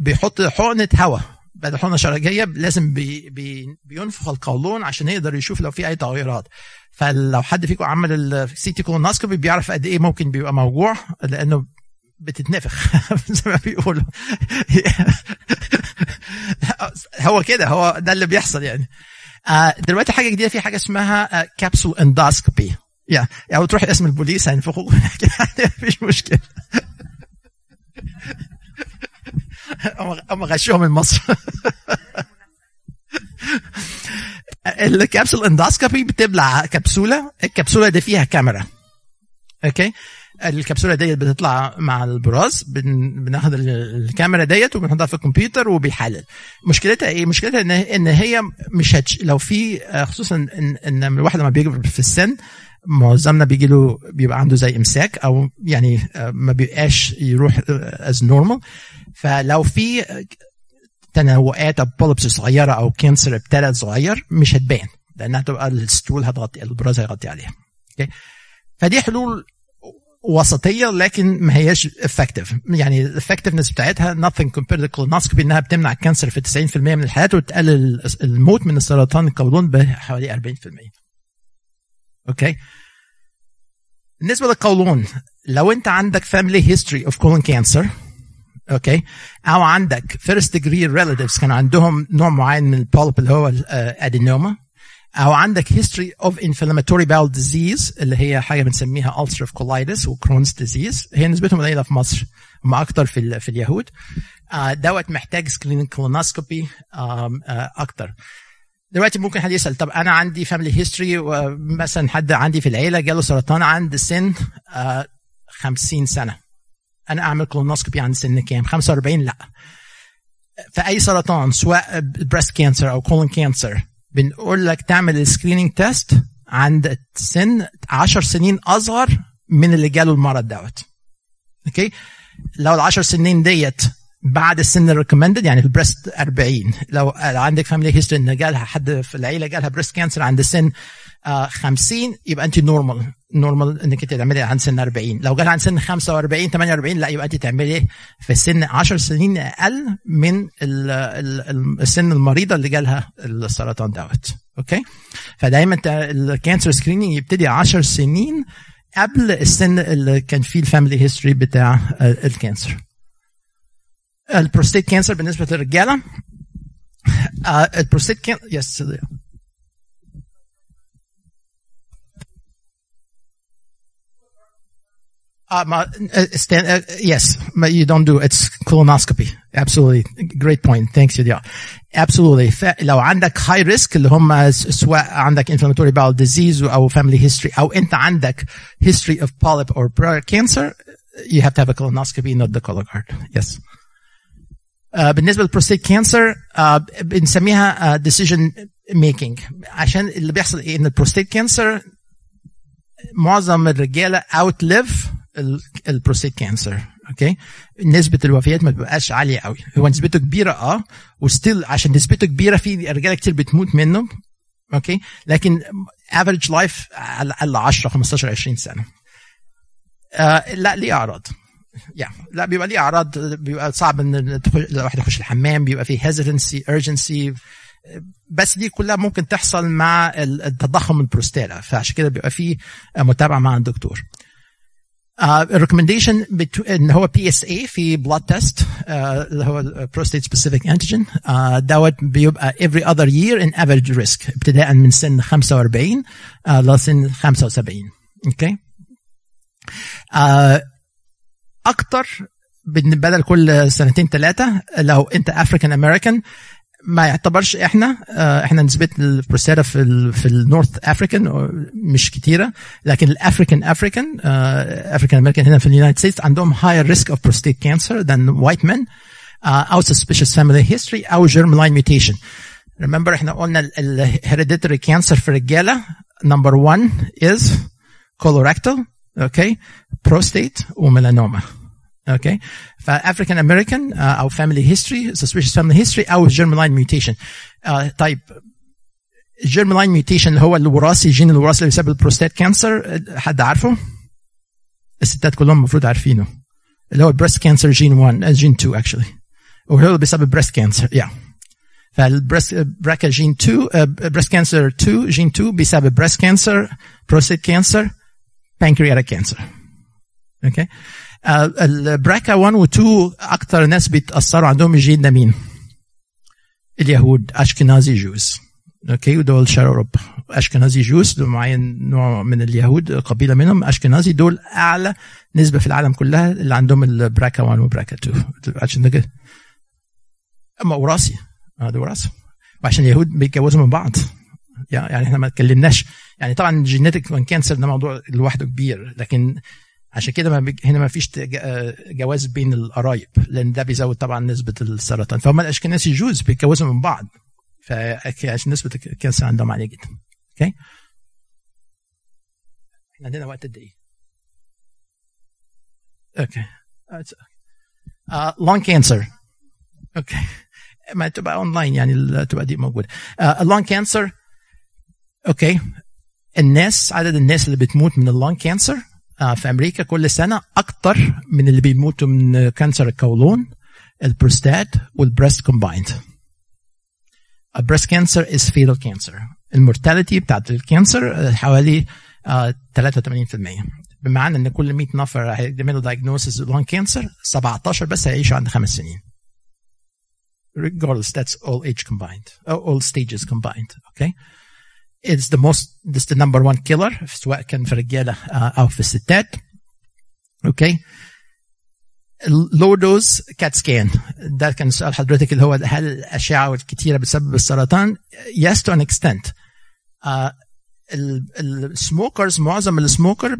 بيحط حقنة هواء. بدل حقنة شرجية لازم بي بي بينفخ القولون عشان يقدر يشوف لو في أي تغيرات. فلو حد فيكم عمل ال CT colonoscopy بيعرف قد إيه ممكن بيبقى موجوع لأنه بتتنفخ. زي ما بيقولوا. هو كده هو ده اللي بيحصل يعني. دلوقتي حاجة جديدة في حاجة اسمها capsule endoscopy يا يعني تروح اسم البوليس هينفخوا. مفيش مشكلة. هم غشوهم من مصر. ال capsule endoscopy بتبلع كبسولة. الكبسولة دي فيها كاميرا. okay؟ الكبسولة ديت بتطلع مع البراز بن... بناخد الكاميرا ديت وبنحطها في الكمبيوتر وبيحلل. مشكلتها إيه؟ مشكلتها ان إن هي مش هتش... لو في خصوصا ان إن الواحد لما بيكبر في السن معظمنا بيجي له بيبقى عنده زي إمساك أو يعني ما بيبقاش يروح as normal فلو في نتوءات أو polyps صغيرة أو cancer ابتدى صغير مش هتبان لأنها تبقى ال stool هتغطي البراز هيغطي عليها. okay فدي حلول وسطية لكن ما هياش effective يعني ال effectiveness بتاعتها nothing compared to colonoscopy انها بتمنع ال cancer في 90% من الحالات وتقلل الموت من السرطان القولون بحوالي 40% okay بالنسبة للقولون لو أنت عندك family history of colon cancer okay أو عندك first degree relatives كان عندهم نوع معين من ال polyp اللي هو ال adenoma أو عندك history of inflammatory bowel disease اللي هي حاجة بنسميها ulcerative colitis و Crohn's disease. هي نسبتهم قليلة في مصر هم أكتر في في اليهود. آه دوت محتاج screening colonoscopy آه أكتر. دلوقتي ممكن حد يسأل طب أنا عندي family history ومثلا حد عندي في العيلة جاله سرطان عند سن آه 50 سنة. أنا أعمل colonoscopy عند سن كام؟ 45 لا. فأي سرطان سواء breast cancer أو colon cancer بنقول لك تعمل ال screening test عند سن 10 سنين أصغر من اللي جاله المرض دوت. okay لو ال 10 سنين ديت بعد السن ال recommended يعني ال breast 40 لو عندك family history إن جالها حد في العيلة جالها breast cancer عند سن 50 يبقى انت normal normal انك انت تعملي عند سن 40 لو جت عند سن 45 48 لا يبقى انت تعملي في السن 10 سنين أقل من ال ال السن المريضة اللي جالها السرطان دوت. okay فدايما ال cancer screening يبتدي 10 سنين قبل السن اللي كان فيه ال family history بتاع ال cancer. البروستيت كانسر بالنسبة للرجالة البروستيت كانسر يس Uh, ma, uh, stand, uh, yes, but you don't do it's colonoscopy. Absolutely, great point. Thanks يا Absolutely. لو عندك high risk اللي هم سواء عندك inflammatory bowel disease أو family history أو أنت عندك history of polyp or prior cancer, you have to have a colonoscopy, not the Cologuard. Yes. Uh, بالنسبة للبروستيت كانسر uh, بنسميها uh, decision making عشان اللي بيحصل ايه ان البروستيت كانسر معظم الرجاله outlive ال prostate cancer okay نسبة الوفيات ما بتبقاش عالية قوي. هو نسبته كبيرة آه و still عشان نسبته كبيرة في رجاله كتير بتموت منه. okay لكن average life على الاقل 10 15 20 سنة. آه لا ليه أعراض. يعني لا بيبقى ليه أعراض بيبقى صعب إن الواحد يخش الحمام بيبقى فيه hesitancy urgency. بس دي كلها ممكن تحصل مع التضخم البروستاتا. فعشان كده بيبقى فيه متابعة مع الدكتور. ال recommendation uh, ان هو PSA في blood test uh, اللي هو prostate specific antigen دوت بيبقى every other year in average risk ابتداء من سن 45 uh, لسن 75 okay okay. uh, أكتر بدل كل سنتين ثلاثة لو أنت African American ما يعتبرش إحنا إحنا نسبة البروستاتا في ال في ال North African مش كتيرة لكن ال African African African American هنا في ال United States عندهم higher risk of prostate cancer than white men uh, أو suspicious family history أو germline mutation. Remember إحنا قلنا ال hereditary cancer في الرجاله number one is colorectal okay prostate و melanoma. okay ف African American أو family history suspicious family history أو germline mutation. Uh, طيب germline mutation اللي هو الوراثي الجين الوراثي اللي بيسبب ال prostate cancer حد عارفه؟ الستات كلهم المفروض عارفينه. اللي هو breast cancer gene 1 جين 2 actually. وهو اللي بيسبب breast cancer yeah. فال breast BRCA gene 2 breast cancer 2 جين 2 بيسبب breast cancer prostate cancer pancreatic cancer. okay okay. ال BRCA 1 و 2 أكثر ناس بيتأثروا عندهم ده مين؟ اليهود Ashkenazi Jews okay ودول أوروبا. Ashkenazi Jews دول معين نوع من اليهود قبيلة منهم. Ashkenazi دول أعلى نسبة في العالم كلها اللي عندهم ال BRCA 1 و BRCA 2 عشان ده كده. أما وراثي. هذا وراثه وعشان اليهود بيتجوزوا من بعض. يعني إحنا ما اتكلمناش. يعني طبعا ال genetic cancer ده موضوع لوحده كبير لكن عشان كده ما بيج... هنا ما فيش جواز بين القرايب لأن ده بيزود طبعا نسبة السرطان. فهم ال Ashkenazi Jews بيتجوزوا من بعض فعشان نسبه ال cancer عندهم عاليه جدا. okay؟ إحنا عندنا وقت قد إيه؟ okay. lung cancer okay. ما تبقى اونلاين يعني تبقى دي موجودة. ال lung cancer okay. الناس عدد الناس اللي بتموت من ال lung cancer في أمريكا كل سنة أكتر من اللي بيموتوا من cancer القولون البروستات وال breast combined. ال breast cancer is fatal cancer ال mortality بتاعت ال cancer حوالي 83% بمعنى إن كل 100 نفر هيعملوا diagnosis lung cancer 17 بس هيعيشوا عند خمس سنين. Regardless that's all age combined. All stages combined. Okay? It's the most this the number one killer سواء كان في الرجالة أو في الستات. okay ال low dose CAT scan ده كان سؤال حضرتك اللي هو هل الأشعة الكتيرة بتسبب السرطان؟ Yes to an extent. uh, ال smokers معظم ال smoker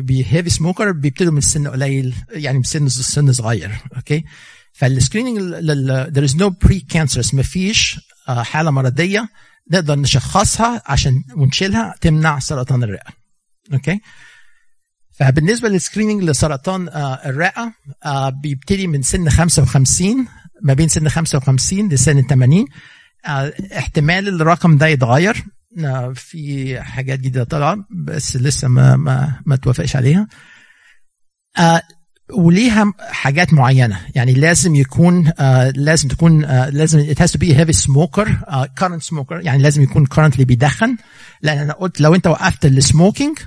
بي heavy smoker بيبتدوا من سن قليل يعني من سن سن صغير. okay فال screening there is no pre cancerous ما فيش حالة مرضية. نقدر نشخصها عشان ونشيلها تمنع سرطان الرئة. okay؟ فبالنسبة لل screening لسرطان الرئة بيبتدي من سن 55 ما بين سن 55 لسن 80 احتمال الرقم ده يتغير آه، في حاجات جديدة طالعة بس لسه ما ما ما توافقش عليها. آه، وليها حاجات معينة. يعني لازم يكون آه لازم تكون آه لازم it has to be a heavy smoker آه current smoker. يعني لازم يكون currently بيدخن. لأن أنا قلت لو أنت وقفت ال smoking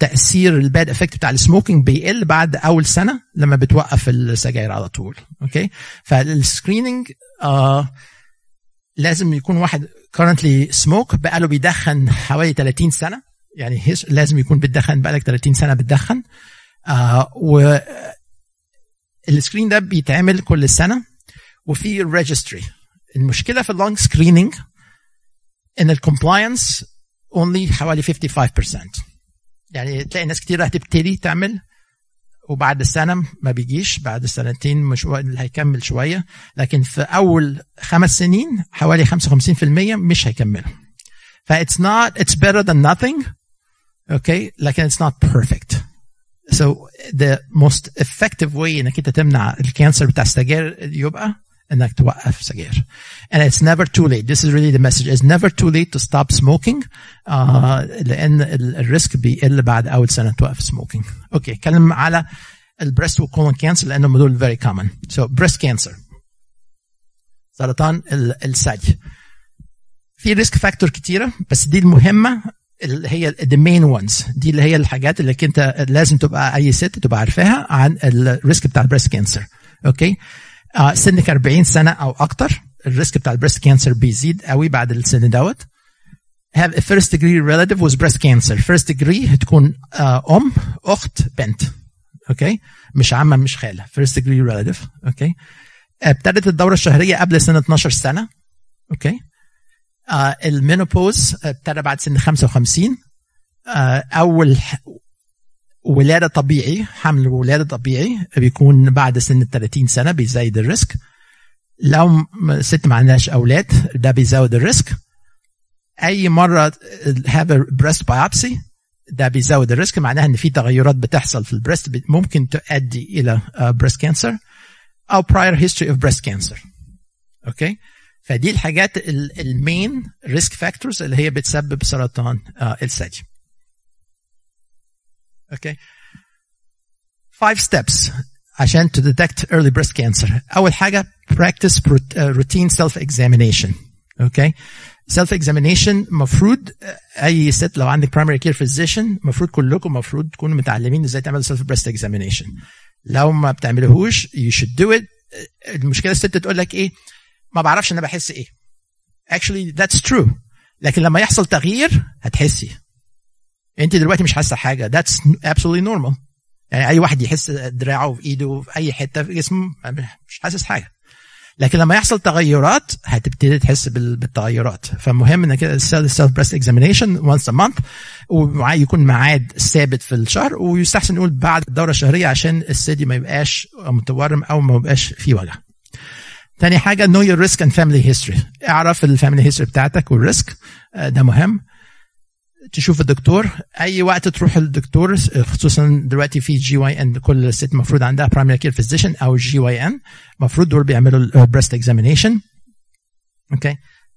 تأثير ال bad effect بتاع ال smoking بيقل بعد أول سنة لما بتوقف السجاير على طول. okay فال screening آه لازم يكون واحد currently smoke بقاله بيدخن حوالي 30 سنة. يعني لازم يكون بتدخن بقالك 30 سنة بتدخن. آه و ال screen ده بيتعمل كل سنة وفي registry المشكلة في ال lung screening إن ال compliance only حوالي 55% يعني تلاقي ناس كتير هتبتدي تعمل وبعد سنة ما بيجيش بعد سنتين مش هيكمل شوية. لكن في أول خمس سنين حوالي 55% مش هيكملوا ف it's not it's better than nothing okay لكن it's not perfect. So the most effective way إنك أنت تمنع ال cancer بتاع السجاير يبقى إنك توقف سجاير. And it's never too late. This is really the message. It's never too late to stop smoking uh, لأن ال risk بيقل بعد أول سنة توقف smoking. okay okay. اتكلم على ال breast وال colon cancer لأنهم دول very common. So breast cancer. سرطان الثدي في risk factor كتيرة بس دي المهمة اللي هي the main ones. دي اللي هي الحاجات اللي انت لازم تبقى أي ست تبقى عارفاها عن ال risk بتاع ال breast cancer okay آه سنك 40 سنة أو أكتر. ال risk بتاع ال breast cancer بيزيد قوي بعد السن دوت. Have a first degree relative with breast cancer. First degree تكون آه أم أخت بنت. okay مش عمة مش خالة. First degree relative. okay ابتدت الدورة الشهرية قبل سن 12 سنة. okay ال menopause ابتدى بعد سن 55 آه أول ولادة طبيعي حمل ولادة طبيعي بيكون بعد سن 30 سنة بيزيد ال risk. لو ست ما عندهاش أولاد ده بيزود ال risk. أي مرة a breast biopsy ده بيزود الريسك معناها إن في تغيرات بتحصل في ال breast ممكن تؤدي إلى breast cancer أو prior history of breast cancer. okay فدي الحاجات ال main risk factors اللي هي بتسبب سرطان الثدي. okay five steps عشان to detect early breast cancer. أول حاجة practice routine self examination أوكي self examination مفروض أي ست لو عندك primary care physician مفروض كلكم مفروض تكونوا متعلمين إزاي تعملوا self breast examination. لو ما بتعملوهوش you should do it. المشكلة الست تقول لك إيه؟ ما بعرفش أنا بحس إيه. Actually that's true. لكن لما يحصل تغيير هتحسي. أنت دلوقتي مش حاسة حاجة that's absolutely normal. يعني أي واحد يحس دراعه في إيده في أي حتة في جسمه مش حاسس حاجة. لكن لما يحصل تغيرات هتبتدي تحس بالتغيرات. فمهم إنك ال self breast examination once a month ويكون ميعاد ثابت في الشهر ويستحسن نقول بعد الدوره الشهريه عشان الثدي ما يبقاش متورم أو ما يبقاش فيه وجع. تاني حاجة know your risk and family history. اعرف ال family history بتاعتك وال risk. ده مهم. تشوف الدكتور. أي وقت تروح للدكتور خصوصا دلوقتي في GYN كل ست المفروض عندها primary care physician أو GYN المفروض دول بيعملوا ال breast examination okay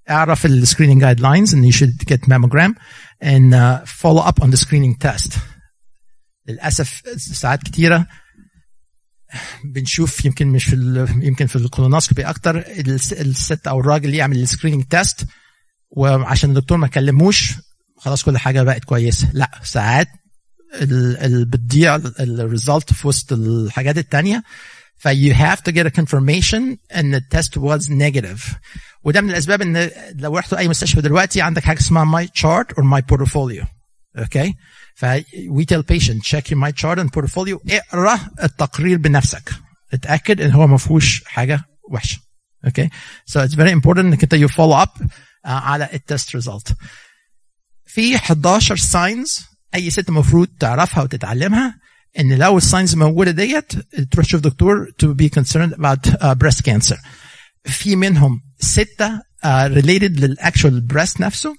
اعرف ال screening guidelines إن you should get mammogram uh, follow up on the screening test. للأسف ساعات كتيرة بنشوف يمكن مش في يمكن في ال colonoscopy أكتر. الست أو الراجل يعمل ال screening test وعشان الدكتور ما كلموش خلاص كل حاجة بقت كويسة. لا ساعات بتضيع ال result في وسط الحاجات التانية. ف you have to get a confirmation إن ال test was negative. وده من الأسباب إن لو رحتوا أي مستشفى دلوقتي عندك حاجة اسمها my chart or my portfolio. okay ف we tell patient check your my chart and portfolio اقرأ التقرير بنفسك. اتأكد إن هو ما فيهوش حاجة وحشة. okay so it's very important إنك أنت you follow up uh, على ال test result في 11 signs أي ست المفروض تعرفها وتتعلمها إن لو ال signs موجودة ديت تروح تشوف دكتور to be concerned about uh, breast cancer. في منهم ستة uh, related لل actual breast نفسه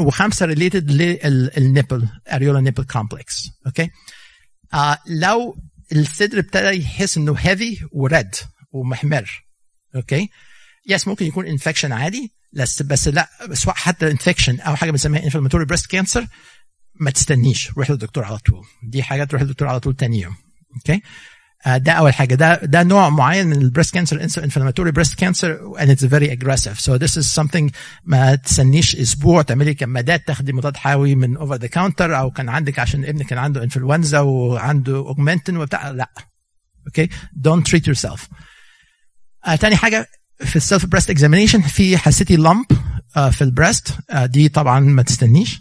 وخمسة related لل nipple areola nipple complex okay لو الصدر ابتدى يحس إنه heavy و red ومحمر. okay yes ممكن يكون infection عادي بس بس لا سواء حتى infection أو حاجة بنسميها inflammatory breast cancer ما تستنيش. روح للدكتور على طول. دي حاجة تروح للدكتور على طول تاني يوم. okay ده أول حاجة. ده ده نوع معين من ال breast cancer inflammatory breast cancer and it's very aggressive. So this is something ما تستنيش أسبوع تعملي كمادات تاخدي مضاد حيوي من over the counter أو كان عندك عشان ابنك كان عنده انفلونزا وعنده Augmentin وبتاع. لا. okay don't treat yourself تاني حاجة في ال self breast examination في حسيتي lump في ال breast uh, دي طبعا ما تستنيش.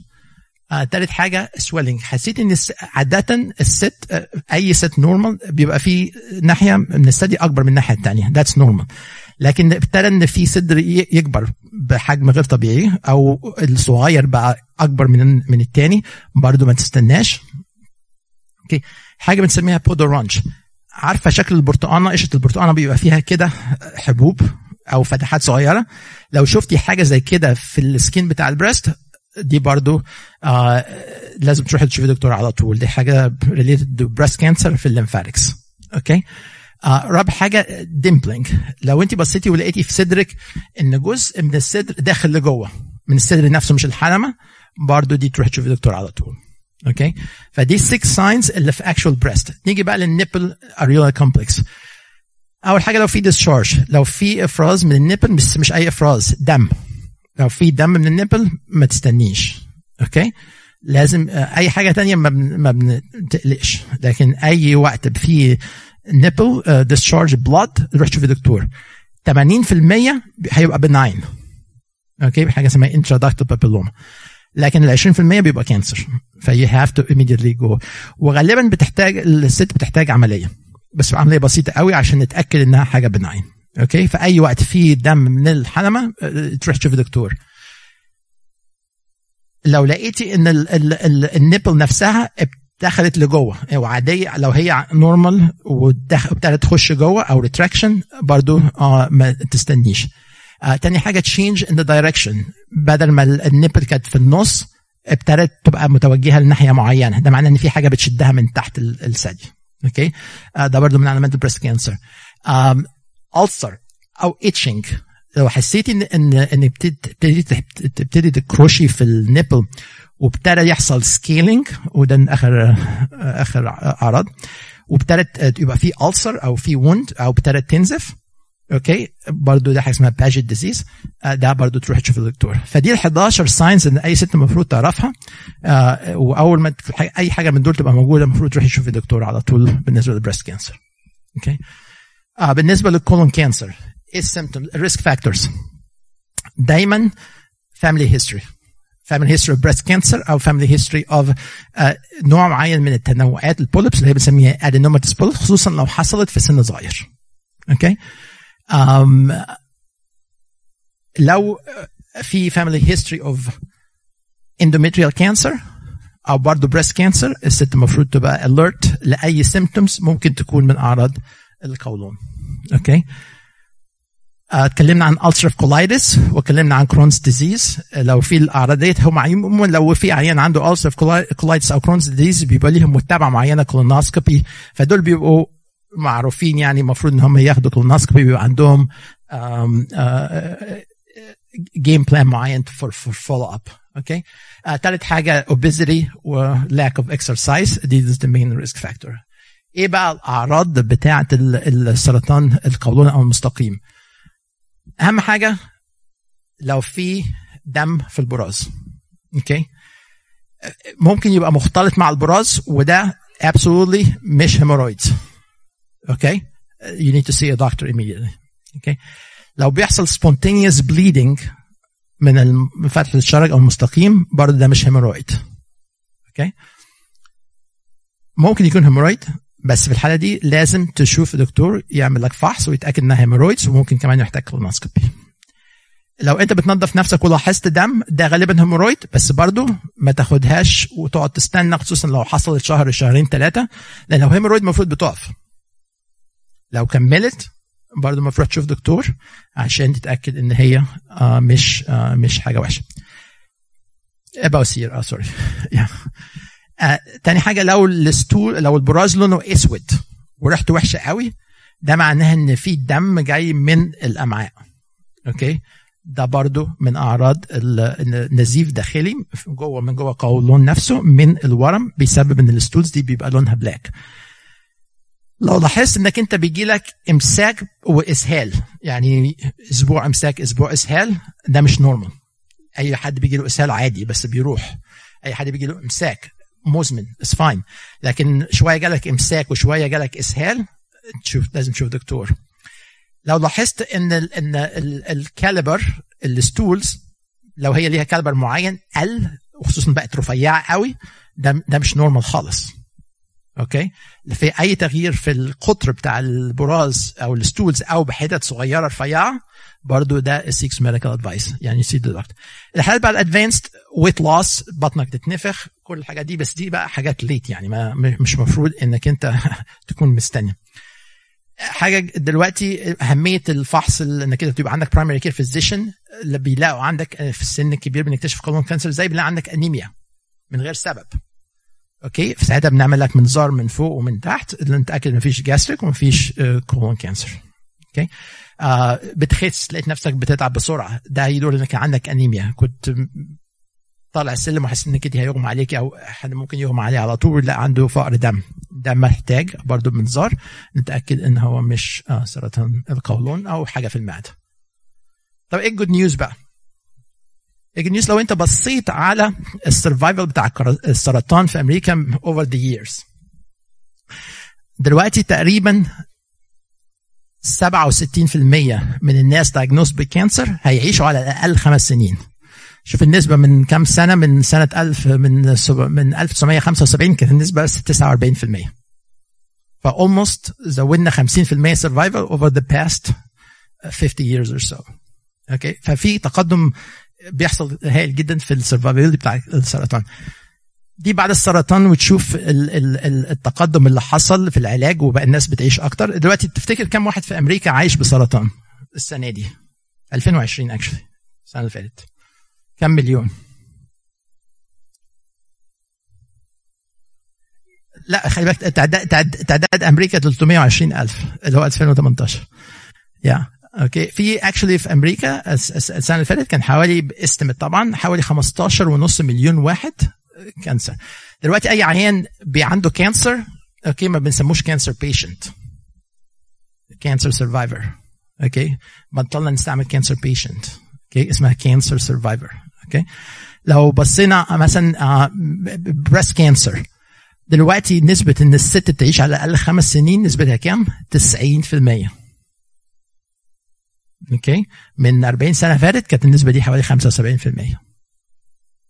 آه تالت حاجة swelling حسيت إن عادة الست آه أي ست normal بيبقى في ناحية من الثدي أكبر من الناحية الثانية that's normal لكن ابتدى إن في صدر يكبر بحجم غير طبيعي أو الصغير بقى أكبر من من الثاني برضه ما تستناش. okay حاجة بنسميها peau d'orange عارفة شكل البرتقانة؟ قشرة البرتقانة بيبقى فيها كده حبوب أو فتحات صغيرة. لو شفتي حاجة زي كده في ال skin بتاع ال breast دي برضو آه لازم تروحي تشوفي دكتور على طول. دي حاجة related breast cancer في ال lymphatics okay آه رابع حاجة dimpling لو انت بصيتي ولقيتي في صدرك إن جزء من الصدر داخل لجوه من الصدر نفسه مش الحلمه برضو دي تروحي تشوفي دكتور على طول. okay فدي 6 signs اللي في actual breast نيجي بقى لل nipple areola complex أول حاجة لو في discharge لو في إفراز من ال nipple بس مش أي إفراز دم. لو في دم من ال nipple ما تستنيش okay؟ لازم أي حاجة تانية ما ما بنتقلقش. لكن أي وقت في nipple discharge blood روح شوف دكتور 80% هيبقى benign okay؟ حاجة اسمها intraductal papilloma لكن ال 20% بيبقى cancer ف you have to immediately جو وغالبا بتحتاج الست بتحتاج عملية. بس عملية بسيطة قوي عشان نتأكد إنها حاجة benign okay في أي وقت في دم من الحلمة تروح تشوف دكتور. لو لقيتي إن ال ال ال ال nipple نفسها دخلت لجوه وعادية لو هي normal وابتدت تخش جوه أو retraction برضو آه ما تستنيش. آه تاني حاجة change in the direction بدل ما ال nipple كانت في النص ابتدت تبقى متوجهة لناحية معينة. ده معناه إن في حاجة بتشدها من تحت الثدي. okay آه ده برضو من علامات ال breast cancer. ulcer أو itching لو حسيتي إن إن إن بتبتدي تبتدي تكروشي في ال nipple وابتدى يحصل scaling وده آخر آخر أعراض وابتدت يبقى في ulcer أو في wound أو ابتدت تنزف okay؟ برضه ده حاجة اسمها Paget's disease ده برضه تروح تشوف الدكتور. فدي ال 11 signs إن أي ست المفروض تعرفها. آه وأول ما أي حاجة من دول تبقى موجودة المفروض تروحي تشوفي الدكتور على طول بالنسبة لل breast cancer okay؟ آه بالنسبة لل colon cancer إيه ال symptoms ال risk factors دايما family history family history of breast cancer أو family history of نوع معين من التنوعات ال polyps اللي هي بنسميها adenomatous polyps خصوصا لو حصلت في سن صغير. okay؟ um, لو في family history of endometrial cancer أو برضه breast cancer الست المفروض تبقى alert لأي symptoms ممكن تكون من أعراض القولون. okay اتكلمنا عن ulcerative colitis واتكلمنا عن Crohn's disease لو في الأعراض ديت هم عموما لو في عيان عنده ulcerative colitis أو Crohn's disease بيبقى ليهم متابعة معينة colonoscopy فدول بيبقوا معروفين يعني المفروض إن هم ياخدوا colonoscopy بيبقى عندهم game plan معين for follow up okay ثالث حاجة obesity و lack of exercise. دي the main risk factor. إيه بقى الاعراض بتاعه السرطان القولون أو المستقيم؟ اهم حاجة لو في دم في البراز. okay؟ ممكن يبقى مختلط مع البراز وده absolutely مش hemorrhoids. okay؟ You need to see a doctor immediately. okay؟ لو بيحصل spontaneous bleeding من فتحة الشرج أو المستقيم برضه ده مش hemorrhoid okay؟ ممكن يكون hemorrhoid بس في الحالة دي لازم تشوف دكتور يعمل لك فحص ويتأكد إنها hemorrhoids وممكن كمان يحتاج colonoscopy لو أنت بتنظف نفسك ولاحظت دم ده غالبا hemorrhoid بس برضه ما تاخدهاش وتقعد تستنى خصوصا لو حصلت شهر شهرين ثلاثة لأن لو hemorrhoid المفروض بتقف. لو كملت برضه المفروض تشوف دكتور عشان تتأكد إن هي آه مش آه مش حاجة وحشة. بواسير آه sorry آه تاني حاجة لو ال stool لو البراز لونه أسود وريحته وحشه قوي ده معناها إن في دم جاي من الأمعاء. okay؟ ده برضو من أعراض النزيف داخلي جوه من جوه قولون نفسه من الورم بيسبب إن ال stools دي بيبقى لونها black لو لاحظت إنك أنت بيجي لك إمساك وإسهال يعني أسبوع إمساك أسبوع إسهال ده مش normal أي حد بيجي له إسهال عادي بس بيروح. أي حد بيجي له إمساك مزمن. It's fine لكن شوية جالك إمساك وشوية جالك إسهال تشوف لازم تشوف دكتور. لو لاحظت إن ال إن ال caliber ال stools لو هي ليها caliber معين قل وخصوصا بقت رفيعة قوي ده ده مش normal خالص. okay في أي تغيير في القطر بتاع البراز أو ال stools أو بحتت صغيرة رفيعة برضو ده seek medical advice يعني see doctor الحالات بقى ال advanced weight loss بطنك تتنفخ كل الحاجات دي بس دي بقى حاجات late يعني ما مش مفروض إنك أنت تكون مستني. حاجة دلوقتي أهمية الفحص إنك أنت تبقى عندك primary care physician اللي بيلاقوا عندك في السن الكبير بنكتشف colon cancer زي بيلاقي عندك انيميا من غير سبب. okay؟ في ساعتها بنعمل لك منظار من فوق ومن تحت اللي نتاكد فيش gastric وما فيش colon cancer okay؟ آه بتخس لقيت نفسك بتتعب بسرعة. ده يدل إنك عندك أنيميا. كنت طالع السلم وحاسس انك انت هيغمى عليك أو حد ممكن يغمى عليه على طول. لا عنده فقر دم. ده محتاج برضه منظار. نتأكد إن هو مش آه سرطان القولون أو حاجة في المعدة. طب إيه ال good news بقى؟ ال good news لو أنت بصيت على ال survival بتاع السرطان في أمريكا over the years دلوقتي تقريبا 67% من الناس diagnosed ب cancer هيعيشوا على الأقل خمس سنين. شوف النسبة من كام سنة؟ من سنة 1000 من من 1975 كانت النسبة بس 49% ف almost زودنا 50% survival over the past 50 years or so. okay ففي تقدم بيحصل هائل جدا في ال survival بتاع السرطان. دي بعد السرطان وتشوف ال ال التقدم اللي حصل في العلاج وبقى الناس بتعيش أكتر. دلوقتي تفتكر كم واحد في أمريكا عايش بسرطان السنة دي؟ 2020 actually السنة اللي فاتت. كم مليون؟ لا خلي بالك تعداد, تعداد أمريكا 320 ألف اللي هو 2018 يا okay في actually في أمريكا السنة اللي فاتت كان حوالي estimate طبعا حوالي 15 ونص مليون واحد cancer دلوقتي أي عيان عنده cancer okay ما بنسموش cancer patient cancer survivor okay؟ بطلنا نستعمل cancer patient okay؟ اسمها cancer survivor okay؟ لو بصينا مثلا breast cancer دلوقتي نسبة إن الست تعيش على الأقل خمس سنين نسبتها كام؟ 90% okay؟ من 40 سنة فاتت كانت النسبة دي حوالي 75%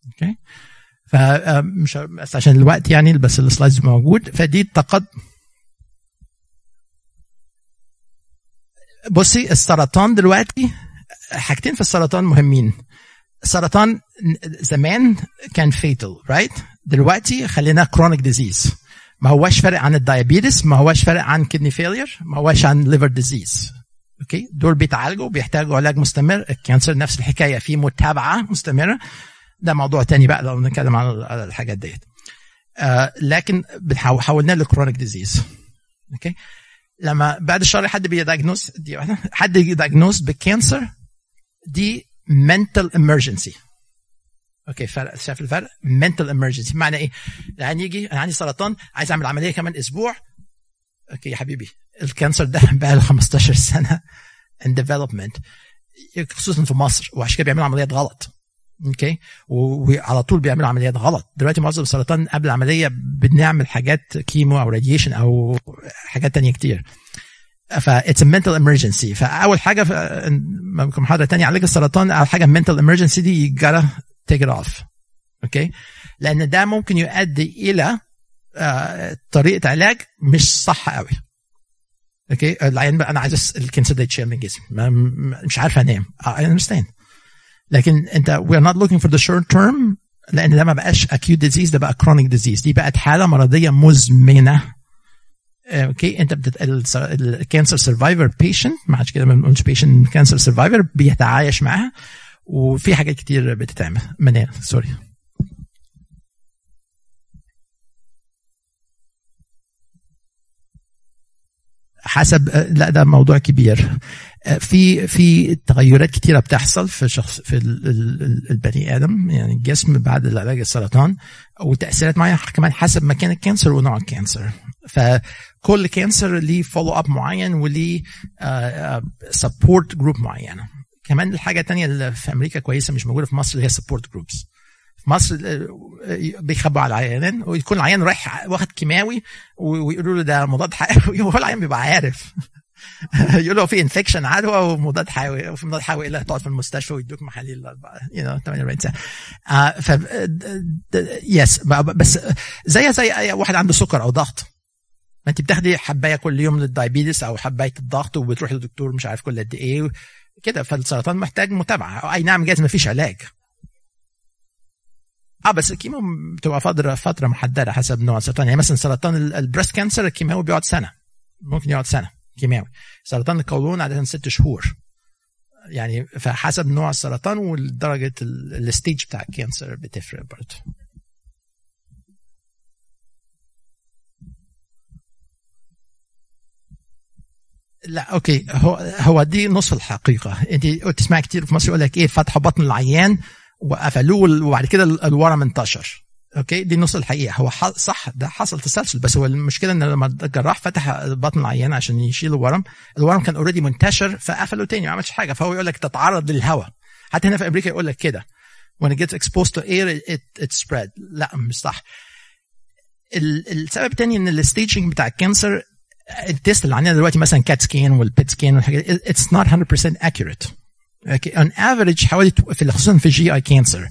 okay؟ فمش بس عشان الوقت يعني بس ال slides موجود. فدي التقدم بصي السرطان دلوقتي حاجتين في السرطان مهمين. السرطان زمان كان fatal right right? دلوقتي خليناه chronic disease ما هواش فرق عن ال diabetes ما هواش فرق عن kidney failure ما هواش عن liver disease okay دول بيتعالجوا بيحتاجوا علاج مستمر. ال cancer نفس الحكاية في متابعة مستمرة. ده موضوع تاني بقى لو نتكلم عن الحاجات ديت. آه لكن حولناه ل chronic disease okay لما بعد الشر حد بي diagnose دي حد ي diagnose بال cancer دي mental emergency. okay فرق شايف الفرق؟ mental emergency. معنى إيه؟ يعني يجي أنا عندي سرطان عايز اعمل عملية كمان أسبوع. okay يا حبيبي ال cancer ده بقى له 15 سنة in development. خصوصا في مصر وعشان كده بيعملوا عمليات غلط. okay؟ وعلى طول بيعملوا عمليات غلط. دلوقتي معظم السرطان قبل العملية بنعمل حاجات chemo أو radiation أو حاجات تانية كتير. ف it's a mental emergency. فاول حاجة ممكن محاضرة تانية علاج السرطان أول حاجة mental emergency دي gotta take it off. okay؟ لأن ده ممكن يؤدي إلى طريقة علاج مش صح قوي okay؟ العيان بقى أنا عايز ال cancer ده يتشال من جسمي. مش عارف أنام. I understand. لكن انت we are not looking for the short term لأن ده ما بقاش acute disease ده بقى chronic disease. دي بقت حالة مرضية مزمنة. okay انت. ال cancer survivor patient ما عادش كده ما بنقولش patient cancer survivor بيتعايش معاها وفي حاجات كتير بتتعمل. منال sorry حسب لا ده موضوع كبير. في في تغيرات كتيرة بتحصل في شخص في البني آدم يعني الجسم بعد العلاج السرطان وتأثيرات معينة كمان حسب مكان ال cancer ونوع ال cancer. فكل cancer ليه follow up معين وليه support group معينة. كمان الحاجة الثانية اللي في أمريكا كويسة مش موجودة في مصر اللي هي support groups مصر بيخبوا على العيانين ويكون العيان رايح واخد كيماوي ويقولوا له ده مضاد حيوي. وهو العيان بيبقى عارف. يقولوا في infection عدوى ومضاد حيوي وفي مضاد حيوي إلا تقعد في المستشفى ويدوك محاليل you know 48 ساعة. آه ف yes بس زي زي أي واحد عنده سكر أو ضغط. ما انت بتاخدي حباية كل يوم لل diabetes أو حباية الضغط وبتروحي للدكتور مش عارف كل قد إيه كده. فالسرطان محتاج متابعة. أي نعم جايز ما فيش علاج. آه بس ال chemo بتبقى فتره فترة محددة حسب نوع السرطان. يعني مثلا سرطان ال breast cancer الكيماوي بيقعد سنة. ممكن يقعد سنة كيماوي. سرطان القولون عادة ست شهور. يعني فحسب نوع السرطان ودرجه ال stage بتاع ال cancer بتفرق برضه. لا okay. هو هو دي نص الحقيقة. أنت تسمع كتير في مصر يقول لك إيه فتح بطن العيان وقفلوه وبعد كده الورم انتشر. okay؟ دي نص الحقيقة. هو صح ده حصل تسلسل بس هو المشكلة إن لما الجراح فتح بطن العيان عشان يشيل الورم الورم كان already منتشر فقفله تاني ما عملش حاجة. فهو يقول لك تتعرض للهواء حتى هنا في أمريكا يقول لك كده. When it gets exposed to air it, it spread. لا مش صح. السبب الثاني إن ال staging بتاع ال cancer ال test اللي عندنا دلوقتي مثلا CAT scan وال PET scan والحاجات it's not 100% accurate. okay on average حوالي في خصوصا في ال GI cancer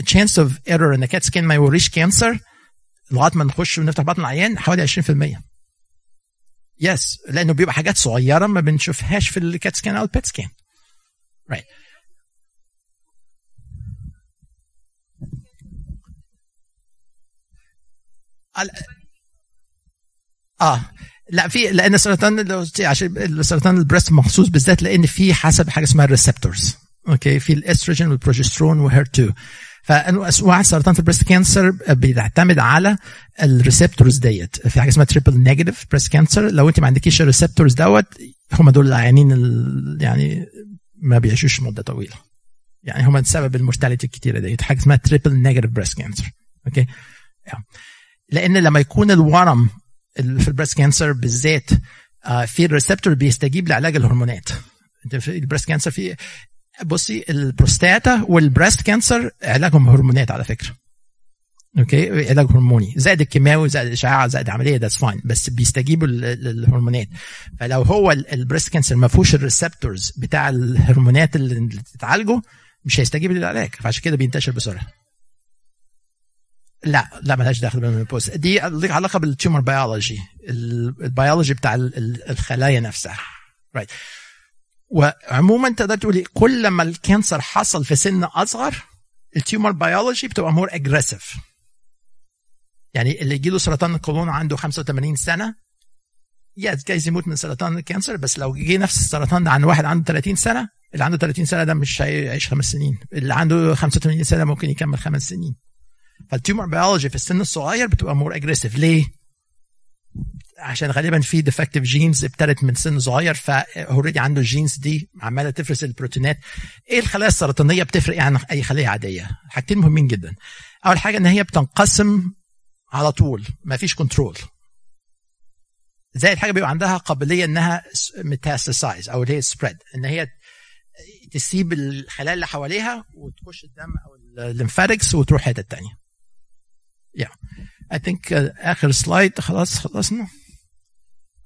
ال chance of error ان CAT scan ما يوريش cancer لغاية ما نخش ونفتح بطن العيان حوالي 20% yes لأنه بيبقى حاجات صغيرة ما بنشوفهاش في ال CAT scan أو ال PET scan right. آه. لا في لأن السرطان عشان السرطان ال breast مخصوص بالذات لأن في حسب حاجة اسمها ال receptors okay في الاستروجين والبروجسترون و HER2 فانواع السرطان في ال breast cancer بتعتمد على ال receptors ديت. في حاجة اسمها triple negative breast cancer لو انت ما عندكيش ال receptors دوت هم دول العيانين يعني ما بيعيشوش مدة طويلة. يعني هم سبب ال mortality الكتيرة ديت. حاجة اسمها triple negative breast cancer okay لأن لما يكون الورم في ال breast cancer بالذات في ال receptor بيستجيب لعلاج الهرمونات. ال breast cancer في بصي البروستاتا وال breast cancer علاجهم هرمونات على فكرة. okay؟ علاج هرموني. زائد الكيماوي زائد الإشعاع زائد العملية that's fine بس بيستجيبوا للهرمونات. فلو هو ال breast cancer ما فيهوش ال receptors بتاع الهرمونات اللي تتعالجه مش هيستجيب للعلاج. فعشان كده بينتشر بسرعة. لا لا ملهاش دخل بال menopause دي ليك علاقة بال tumor biology البيولوجي بتاع الخلايا نفسها. right right. وعموما تقدر تقولي كل لما ال cancer حصل في سن أصغر ال tumor biology بتبقى more aggressive يعني اللي يجي له سرطان القولون عنده 85 سنة yes جايز يموت من سرطان ال cancer بس لو جه نفس السرطان ده عن واحد عنده 30 سنة اللي عنده 30 سنة ده مش هيعيش خمس سنين. اللي عنده 85 سنة ممكن يكمل خمس سنين. فال tumor biology في السن الصغير بتبقى more aggressive ليه؟ عشان غالبا في defective genes ابتدت من سن صغير ف already عنده ال genes دي عمالة تفرز البروتينات. إيه الخلايا السرطانية بتفرق عن أي خلية عادية؟ حاجتين مهمين جدا. أول حاجة إن هي بتنقسم على طول ما فيش control زائد حاجة بيبقى عندها قابلية إنها metastasize أو اللي هي spread إن هي تسيب الخلايا اللي حواليها وتخش الدم أو الليمفاتكس وتروح حتة تانية. yeah I think uh, آخر سلايد خلاص خلصنا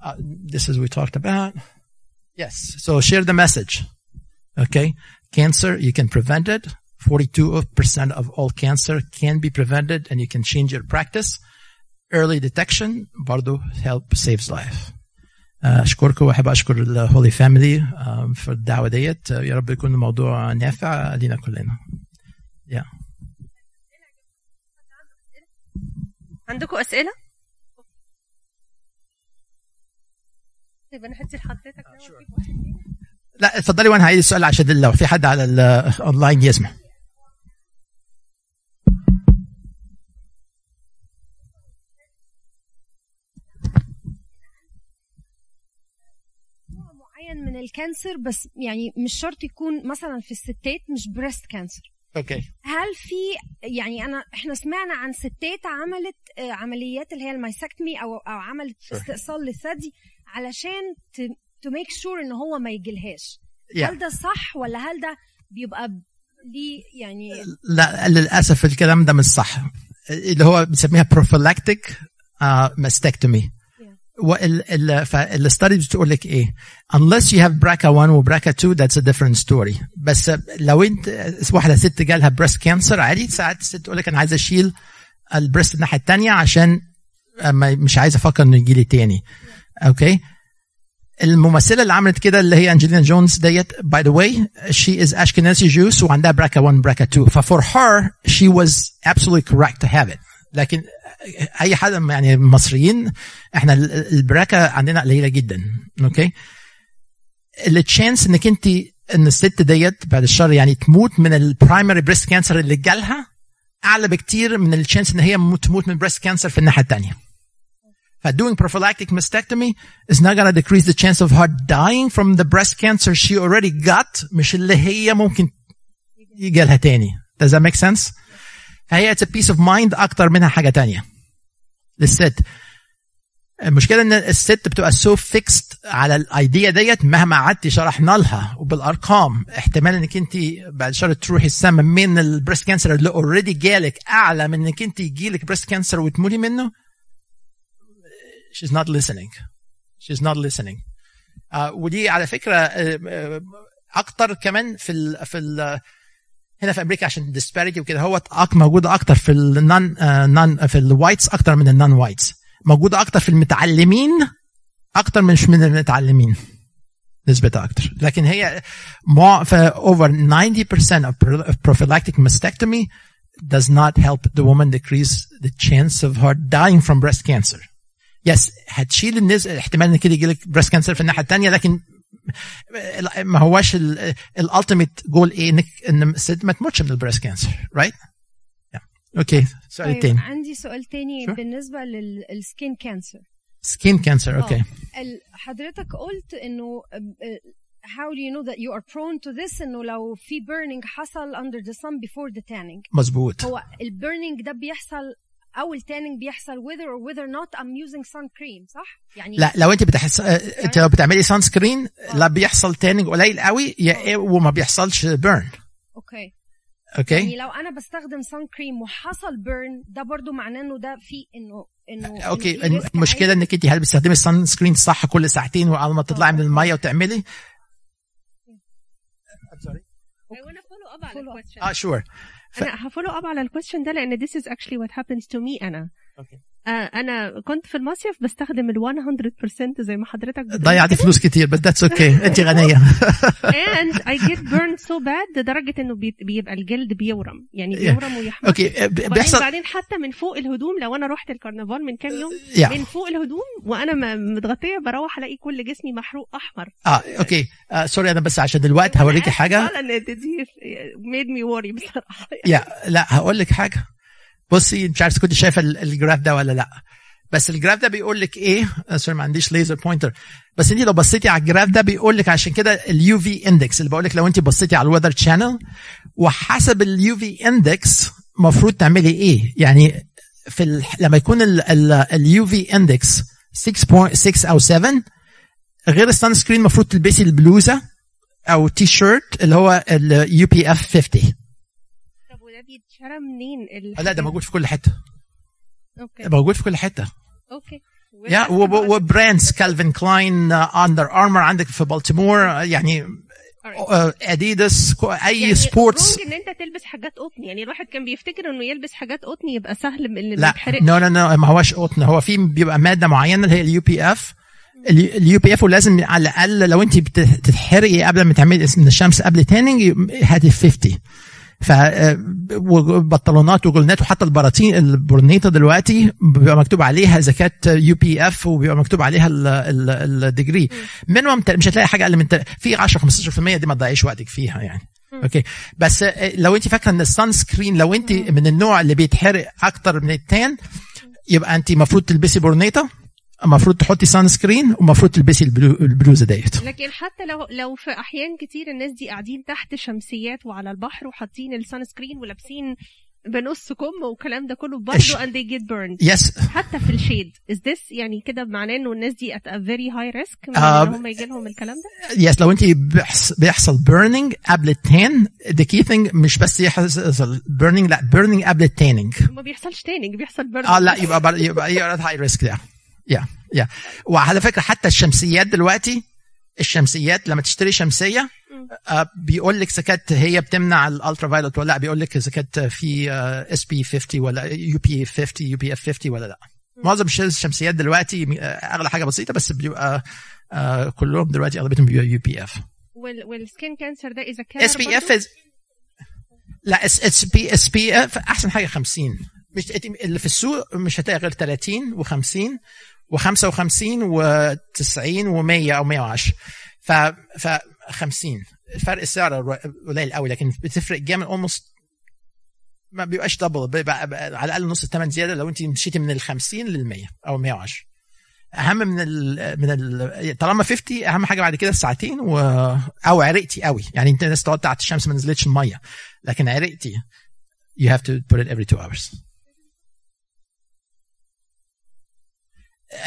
uh, this is we talked about yes so share the message okay cancer you can prevent it 42% of all cancer can be prevented and you can change your practice early detection برضو help saves life اشكركم واحب اشكر الهولي فاميلي في الدعوه ديت يا رب يكون الموضوع نافع لينا كلنا yeah. عندكم أسئلة؟ طيب أنا هدي لحضرتك آه، لا اتفضلي وأنا هعيد السؤال عشان لو في حد على الاونلاين يسمع. معين من ال cancer بس يعني مش شرط يكون مثلا في الستات مش breast cancer okay. هل في يعني أنا إحنا سمعنا عن ستات عملت آه، عمليات اللي هي ال mastectomy أو أو عملت. استئصال للثدي علشان to make sure ان هو ما يجيلهاش. Yeah. هل ده صح ولا هل ده بيبقى ليه يعني؟ لا للأسف الكلام ده مش صح. اللي هو بنسميها prophylactic mastectomy فال study بتقول لك إيه unless you have BRCA 1 و BRCA 2 that's a different story. بس لو انت واحدة ست جالها breast cancer عادي ساعات الست تقول لك أنا عايزة أشيل ال breast الناحية الثانية عشان ما- مش عايزة أفكر إنه يجي لي تاني. okay الممثلة اللي عملت كده اللي هي انجلينا جونز ديت by the way she is Ashkenazi Jewish وعندها BRCA 1 BRCA 2 ف for her she was absolutely correct to have it. لكن أي حد يعني المصريين إحنا ال- ال BRCA عندنا قليلة جدا okay؟ ال chance إنك أنت إن الست ديت بعد الشر يعني تموت من ال primary breast cancer اللي جالها أعلى بكتير من ال chance إن هي مو- تموت من breast cancer في الناحية الثانية ف doing prophylactic mastectomy is not to decrease the chance of her dying from the breast cancer she already got مش اللي هي ممكن يجي لها تاني. Does that make sense? فهي it's a peace of mind أكتر منها حاجة تانية. للست. المشكلة إن الست بتبقى so fixed على ال idea ديت مهما قعدتي شرحنا لها وبالأرقام. احتمال إنك أنت بعد شهر تروحي السما من ال breast cancer اللي already جالك أعلى من إنك أنت يجيلك breast cancer وتموتي منه she's not listening. She's not listening. uh, ودي على فكرة uh, uh, أكتر كمان في ال في ال هنا في أمريكا عشان disparity وكده هو موجوده أكتر في ال non non في ال whites أكتر من ال non whites موجوده أكتر في المتعلمين أكتر مش من المتعلمين. نسبتها أكتر. لكن هي في over 90% of pro- of prophylactic mastectomy does not help the woman decrease the chance of her dying from breast cancer. yes هتشيل النسبة احتمال ان كده يجيلك breast cancer في الناحية الثانية لكن ما هواش ال ultimate goal إيه؟ انك إن الست ما تموتش من ال breast cancer right؟ okay السؤال طيب الثاني عندي سؤال تاني Sure. بالنسبة لل skin cancer skin cancer okay ال- حضرتك قلت إنه uh, how do you know that you are prone to this إنه لو في burning حصل under the sun before the tanning. مظبوط. هو ال burning ده بيحصل أو ال tanning بيحصل whether or whether not I'm using sun cream صح؟ يعني لا لو أنت بتحس أنت لو بتعملي sunscreen لا بيحصل تاني قليل قوي yeah وما بيحصلش burn okay. يعني أوكي لو أنا بستخدم sun cream وحصل burn ده برضو معناه إنه ده في إنه إنه okay المشكلة. إنك أنت هل بتستخدمي ال sunscreen صح كل ساعتين وأول ما تطلعي من المية وتعملي؟ I want to follow up. آه sure أنا ه follow up على ال question ده لأن this is actually what happens to me أنا. okay آه أنا كنت في المصيف بستخدم ال 100% زي ما حضرتك بتقول. ضيعتي. فلوس كتير بس that's okay أنت غنية. And I get burned so bad لدرجة إنه بي- بيبقى الجلد بيورم. يعني بيورم ويحمر. okay وبعدين بيحصل بعدين حتى من فوق الهدوم لو أنا رحت الكرنفال من كام يوم yeah من فوق الهدوم وأنا متغطية بروح ألاقي كل جسمي محروق أحمر. آه okay آه sorry أنا بس عشان دلوقتي هوريكي حاجة. فعلا they made me worry بصراحة. yeah لا هقول لك حاجة. بصي مش عارف كنت شايفة ال- ال graph ده ولا لأ. بس ال graph ده بيقول لك إيه؟ آه، sorry ما عنديش laser pointer بس انت لو بصيتي على ال graph ده بيقول لك عشان كده ال UV index اللي بقول لك لو انت بصيتي على ال Weather Channel وحسب ال UV index المفروض تعملي إيه؟ يعني في ال... لما يكون ال UV index 6.6 أو 7 غير ال sunscreen المفروض تلبسي البلوزة أو تي شيرت اللي هو ال UPF 50 طب بيتشرى منين؟ لا ده موجود في كل حتة. okay. موجود في كل حتة. okay. yeah و brands كالفين كلاين اندر ارمر عندك في بالتيمور يعني اديداس أي يعني سبورتس إن أنت تلبس حاجات قطن. يعني الواحد كان بيفتكر إنه يلبس حاجات قطن يبقى سهل من اللي لا. نو نو نو ما هوش قطن. هو في بيبقى مادة معينة اللي هي ال UPF ال UPF ولازم على الأقل لو أنت بتتحرقي قبل ما تعملي من الشمس قبل tanning هاتي 50 ف وبنطلونات وجلنات وحتى البراطين البرنيطة دلوقتي بيبقى مكتوب عليها إذا كانت UPF وبيبقى مكتوب عليها ال degree. minimum مش هتلاقي حاجة أقل من في 10 15% دي ما تضيعيش وقتك فيها يعني. okay. بس لو أنت فاكرة إن ال sunscreen لو أنت من النوع اللي بيتحرق أكتر من ال tan يبقى أنت المفروض تلبسي برنيطة. المفروض تحطي sunscreen ومفروض تلبسي البلو البلوزة ديت. لكن حتى لو لو في أحيان كتير الناس دي قاعدين تحت شمسيات وعلى البحر وحاطين ال sunscreen ولابسين بنص كم والكلام ده كله؟ برضه and they get burned. yes حتى في ال shade. Is this يعني كده معناه إنه الناس دي at a very high risk آه، إن هم يجي لهم الكلام ده؟ yes لو انت بيحص- بيحصل burning قبل ال tan the key thing مش بس يحصل burning لا burning قبل ال tanning. ما بيحصلش تاني بيحصل برضه آه لا يبقى بر... يبقى يبقى high risk ده yeah yeah وعلى فكرة حتى الشمسيات دلوقتي الشمسيات لما تشتري شمسية آه بيقول لك إذا كانت هي بتمنع ال ultraviolet ولا لأ بيقول لك إذا كانت في SP 50 ولا UP 50 UPF 50 ولا لأ. معظم الش- الشمسيات دلوقتي آه، أغلى حاجة بسيطة بس بيبقى آه كلهم دلوقتي أغلبيتهم بيبقى UPF وال وال skin cancer ده إذا كان SPF لأ S SP SPF أحسن حاجة 50 مش اللي في السوق مش هتلاقي غير 30 و50 و55 و90 و100 أو 110 ف ف 50 فرق السعر قليل قوي لكن بتفرق جامد. almost ما بيبقاش double على الأقل نص الثمن زيادة لو انت مشيتي من ال 50 لل 100 أو 110 أهم من ال من ال طالما 50 أهم حاجة بعد كده الساعتين و أو عرقتي قوي. يعني انت الناس تقعد تحت الشمس ما نزلتش المية لكن عرقتي. You have to put it every two hours.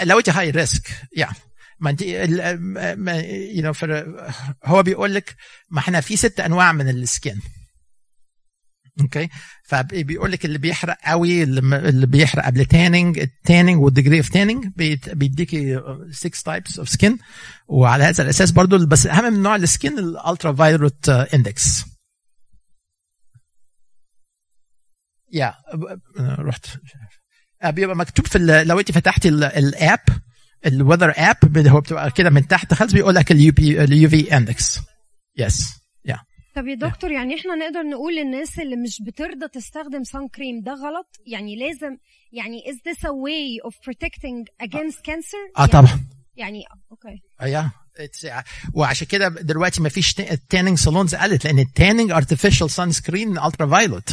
لو high risk yeah. ما انت for- هو بيقول لك ما إحنا في ست انواع من ال skin. Okay فبيقول لك اللي بيحرق قوي اللي بيحرق قبل tanning ال tanning وال degree of tanning بيديكي 6 types of skin وعلى هذا الأساس برضو بس أهم من نوع السكين ال ultraviolet index yeah. Right. آه، بيبقى مكتوب في لو انت فتحتي ال- ال app ال weather app هو بتبقى كده من تحت خالص بيقول لك ال UP ال UV index yes yeah طب يا دكتور يعني إحنا نقدر نقول للناس اللي مش بترضى تستخدم sun cream ده غلط؟ يعني لازم يعني is this a way of protecting against cancer آه يعني طبعا. يعني okay yeah It's- وعشان كده دلوقتي ما فيش tanning salons قلت لأن ال tanning artificial sunscreen ultraviolet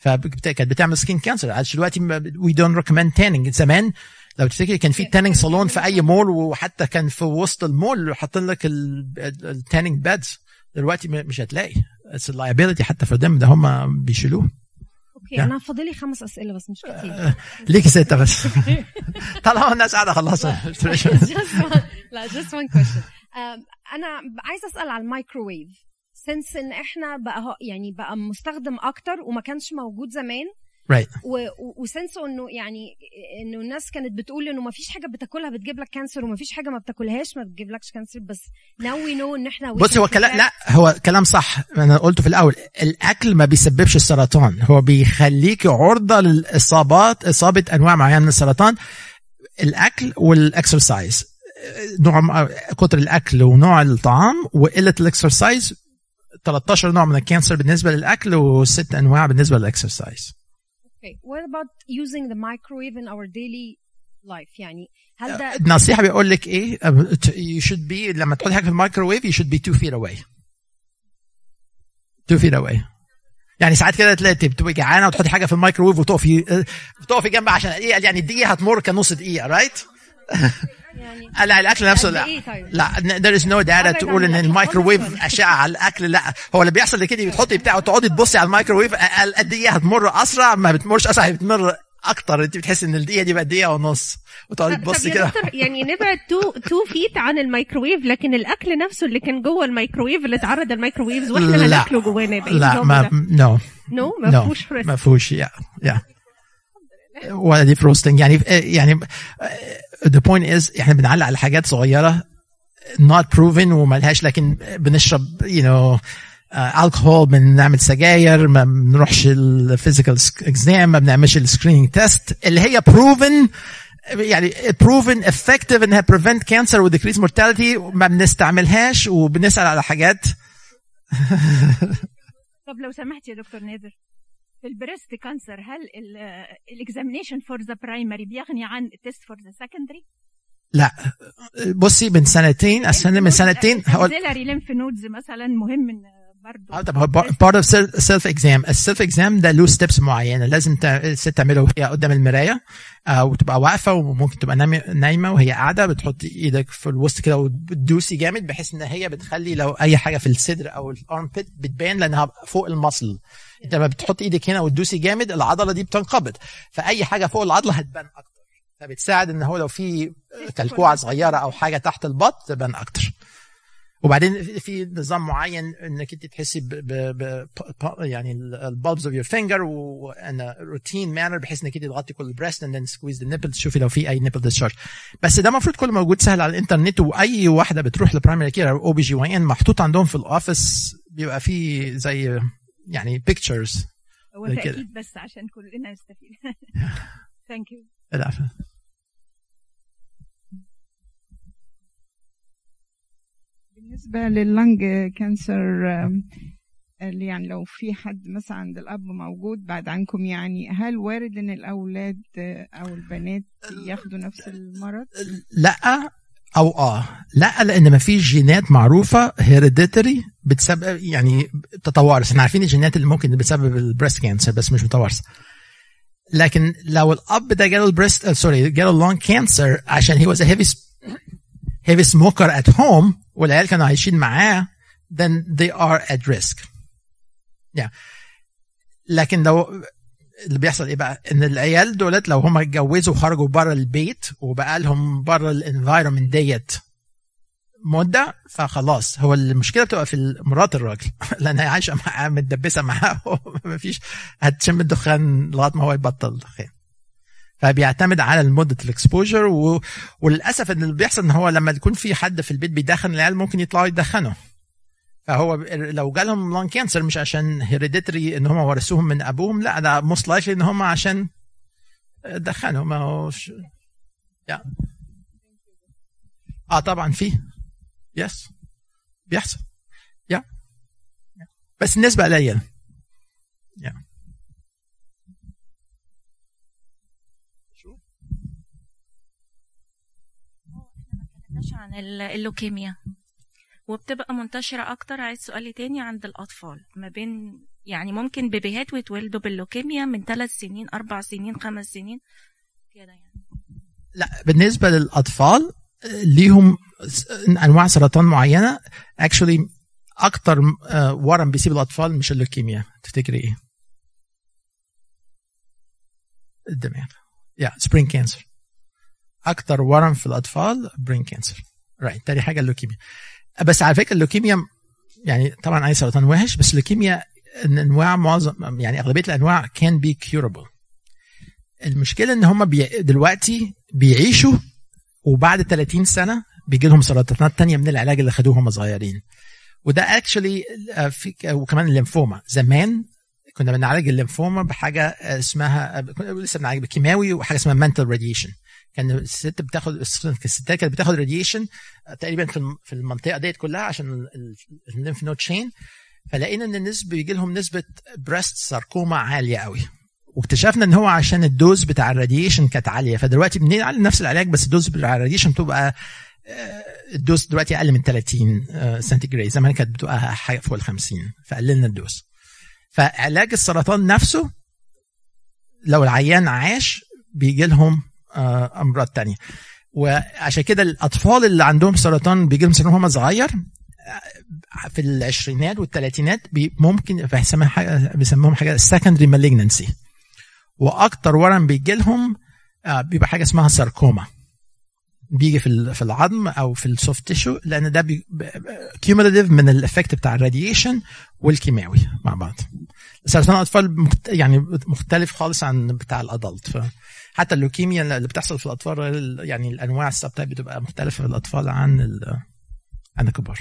فكانت بتعمل skin cancer عشان دلوقتي we don't recommend tanning زمان لو تفتكري كان في tanning salon في أي مول وحتى كان في وسط المول حاطين لك ال tanning beds دلوقتي مش هتلاقي. It's liability حتى في الدم ده هم بيشيلوه. Okay Yeah. أنا فاضلي خمس أسئلة بس مش كتير. ليكي ستة بس. طالما الناس قاعدة خلصها one, لا one question. um, أنا عايزة أسأل على ال microwave since إن إحنا بقى يعني بقى مستخدم أكتر وما كانش موجود زمان. Right و since إنه يعني إنه الناس كانت بتقول إنه ما فيش حاجة بتاكلها بتجيب لك cancer وما فيش حاجة ما بتاكلهاش ما بتجيبلكش cancer بس now we know إن إحنا بص هو كلام لا هو كلام صح. أنا قلته في الأول. الأكل ما بيسببش السرطان. هو بيخليك عرضة للإصابات إصابة أنواع معينة من السرطان. الأكل وال exercise نوع كتر الأكل ونوع الطعام وقلة ال exercise 13 نوع من ال cancer بالنسبة للأكل وست أنواع بالنسبة لل exercise. Okay. What about using the microwave in our daily life? يعني هل ده النصيحة بيقول لك إيه you should be لما تحط حاجة في ال microwave you should be two feet away. Two feet away. يعني ساعات كده تلاقي بتبقي جعانة وتحطي حاجة في الميكروويف وتقفي تقفي جنبها عشان إيه يعني الدقيقة هتمر كنص دقيقة right يعني لا الأكل نفسه قد لا. إيه طيب؟ لا there is no data تقول إن الميكروويف. أشعة على الأكل لا. هو اللي بيحصل كده بتحطي بتاع وتقعدي تبصي على الميكروويف ال- الدقيقه هتمر أسرع ما بتمرش أسرع هي بتمر أكتر. أنت بتحسي إن الدقيقة دي بقت دقيقة ونص. وتقعدي تبصي كده. يعني نبعد two two feet عن الميكروويف لكن الأكل نفسه اللي كان جوه الميكروويف اللي اتعرض لل microwaves وإحنا لا. هناكله جوانا بقى لا ما no no ما فيهوش ما فيهوش yeah yeah ولا دي roasting يعني يعني the point is إحنا بنعلق على حاجات صغيرة not proven وملهاش لكن بنشرب you know الكحول بنعمل سجاير ما بنروحش ال physical exam ما بنعملش ال screening test اللي هي proven يعني proven effective إنها prevent cancer و decrease mortality ما بنستعملهاش وبنسأل على حاجات. طب لو سمحت يا دكتور نادر. ال breast cancer هل ال examination for the primary بيغني عن ال test for the secondary؟ لا بصي من سنتين السنة من سنتين هقول lymph nodes مثلا مهم إن آه طب هو part of self exam ال self exam ده له steps معينة. لازم الست تعمله وهي قدام المراية آه وتبقى واقفة وممكن تبقى نايمة وهي قاعدة بتحط إيدك في الوسط كده وتدوسي جامد بحيث إن هي بتخلي لو أي حاجة في الصدر أو ال armpit بتبان لأنها فوق ال muscle. أنت لما بتحط إيدك هنا وتدوسي جامد العضلة دي بتنقبض. فأي حاجة فوق العضلة هتبان أكتر. فبتساعد إن هو لو في كلكوعة صغيرة أو حاجة تحت البط تبان أكتر. وبعدين في- في نظام معين انك انت تحسي ب ب ب يعني ال pulps of your finger و in a routine manner بحيث انك انت تغطي كل ال breast and squeeze the nipple تشوفي لو في أي nipple discharge بس ده المفروض كله موجود سهل على الإنترنت وأي واحدة بتروح ل primary care أو OB-GYN محطوط عندهم في ال office بيبقى فيه زي يعني pictures هو. تأكيد بس عشان كلنا نستفيد. Thank you بالنسبة لل lung cancer اللي يعني لو في حد مثلا عند الأب موجود بعد عنكم يعني هل وارد إن الأولاد آه، أو البنات ياخدوا نفس المرض؟ لا أو آه. لا لأن ما فيش جينات معروفة hereditary بتسبب يعني تتوارث إحنا عارفين الجينات اللي ممكن بتسبب ال breast cancer بس مش متوارثه لكن لو الأب ده جاله ال breast sorry جاله ال lung cancer عشان he was heavy heavy smoker at home والعيال كانوا عايشين معاه then they are at risk. Yeah. لكن لو اللي بيحصل إيه بقى؟ إن العيال دولت لو هم اتجوزوا وخرجوا بره البيت وبقى لهم بره ال environment ديت مدة فخلاص. هو المشكلة بتبقى في مرات الراجل. لأن هي عايشة معاه متدبسة معاه ومفيش هتشم الدخان لغاية ما هو يبطل دخان فبيعتمد على مده ال exposure و... وللأسف إن اللي بيحصل إن هو لما يكون في حد في البيت بيدخن العيال ممكن يطلعوا يدخنوا. فهو لو جالهم lung cancer مش عشان hereditary إن هم ورثوهم من أبوهم لا ده most likely إن هم عشان دخنوا. ما هوش yeah. آه طبعا في. yes بيحصل. yeah. بس النسبة قليلة. ما اتكلمناش عن ال- اللوكيميا. وبتبقى منتشرة أكتر. عايز سؤالي تاني عند الأطفال. ما بين يعني ممكن بيبيهات ويتولدوا باللوكيميا من ثلاث سنين أربع سنين خمس سنين؟ كده يعني. لا بالنسبة للأطفال آه، ليهم أنواع سرطان معينة. actually أكتر آه، ورم بيصيب الأطفال مش اللوكيميا. تفتكري إيه؟ الدماغ. yes brain cancer أكتر ورم في الأطفال brain cancer right تاني حاجة اللوكيميا بس على فكرة اللوكيميا يعني طبعا أي سرطان وحش بس اللوكيميا أنواع معظم يعني أغلبية الأنواع can be curable المشكلة إن هم بي دلوقتي بيعيشوا وبعد 30 سنة بيجي لهم سرطانات تانية من العلاج اللي خدوه هم صغيرين. وده actually في وكمان الليمفوما. زمان كنا بنعالج الليمفوما بحاجة آه، اسمها آه، لسه بنعالج بكيماوي وحاجة اسمها mantle radiation كان الست بتاخد الستات كانت بتاخد radiation تقريبا في الم- في المنطقة ديت كلها عشان ال lymph node chain فلقينا إن النسبة بيجي لهم نسبة breast sarcoma عالية قوي. واكتشفنا إن هو عشان ال dose بتاع ال radiation كانت عالية. فدلوقتي بنعمل نفس العلاج بس ال dose بتاع ال radiation بتبقى آه، ال dose دلوقتي أقل من 30 آه، centigray زمان كانت بتبقى حاجة فوق ال 50 فقللنا ال dose. فعلاج السرطان نفسه لو العيان عاش بيجي لهم آه، أمراض تانية. وعشان كده الأطفال اللي عندهم سرطان بيجي لهم سرطان وهم صغير آه، في العشرينات والثلاثينات ممكن بيسموهم حاجة secondary malignancy. وأكتر ورم بيجي لهم آه، بيبقى حاجة اسمها ساركوما بيجي في في العظم أو في ال soft tissue لأن ده cumulative من ال effect بتاع ال radiation والكيماوي مع بعض. سرطان الأطفال يعني مختلف خالص عن بتاع ال adult. حتى اللوكيميا اللي بتحصل في الأطفال ال- يعني الأنواع ال subtype بتبقى مختلفة في الأطفال عن ال- عن الكبار.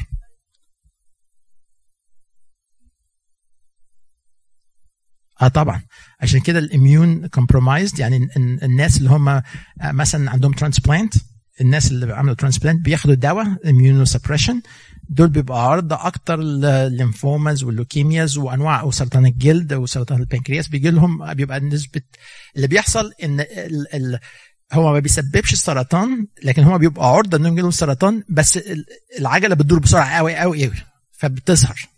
آه طبعا. عشان كده ال immune compromised يعني ال- ال- الناس اللي هم آه، مثلا عندهم transplant الناس اللي عملوا transplant بياخدوا دواء immunosuppression دول بيبقى عرضة أكتر للل lymphomas وال leukemias وأنواع وسرطان الجلد وسرطان البنكرياس. بيجي لهم بيبقى نسبة اللي بيحصل إن ال ال هو ما بيسببش السرطان لكن هو بيبقى عرضة إنهم يجي لهم سرطان بس ال- العجلة بتدور بسرعة قوي قوي فبتظهر. عرضه قوي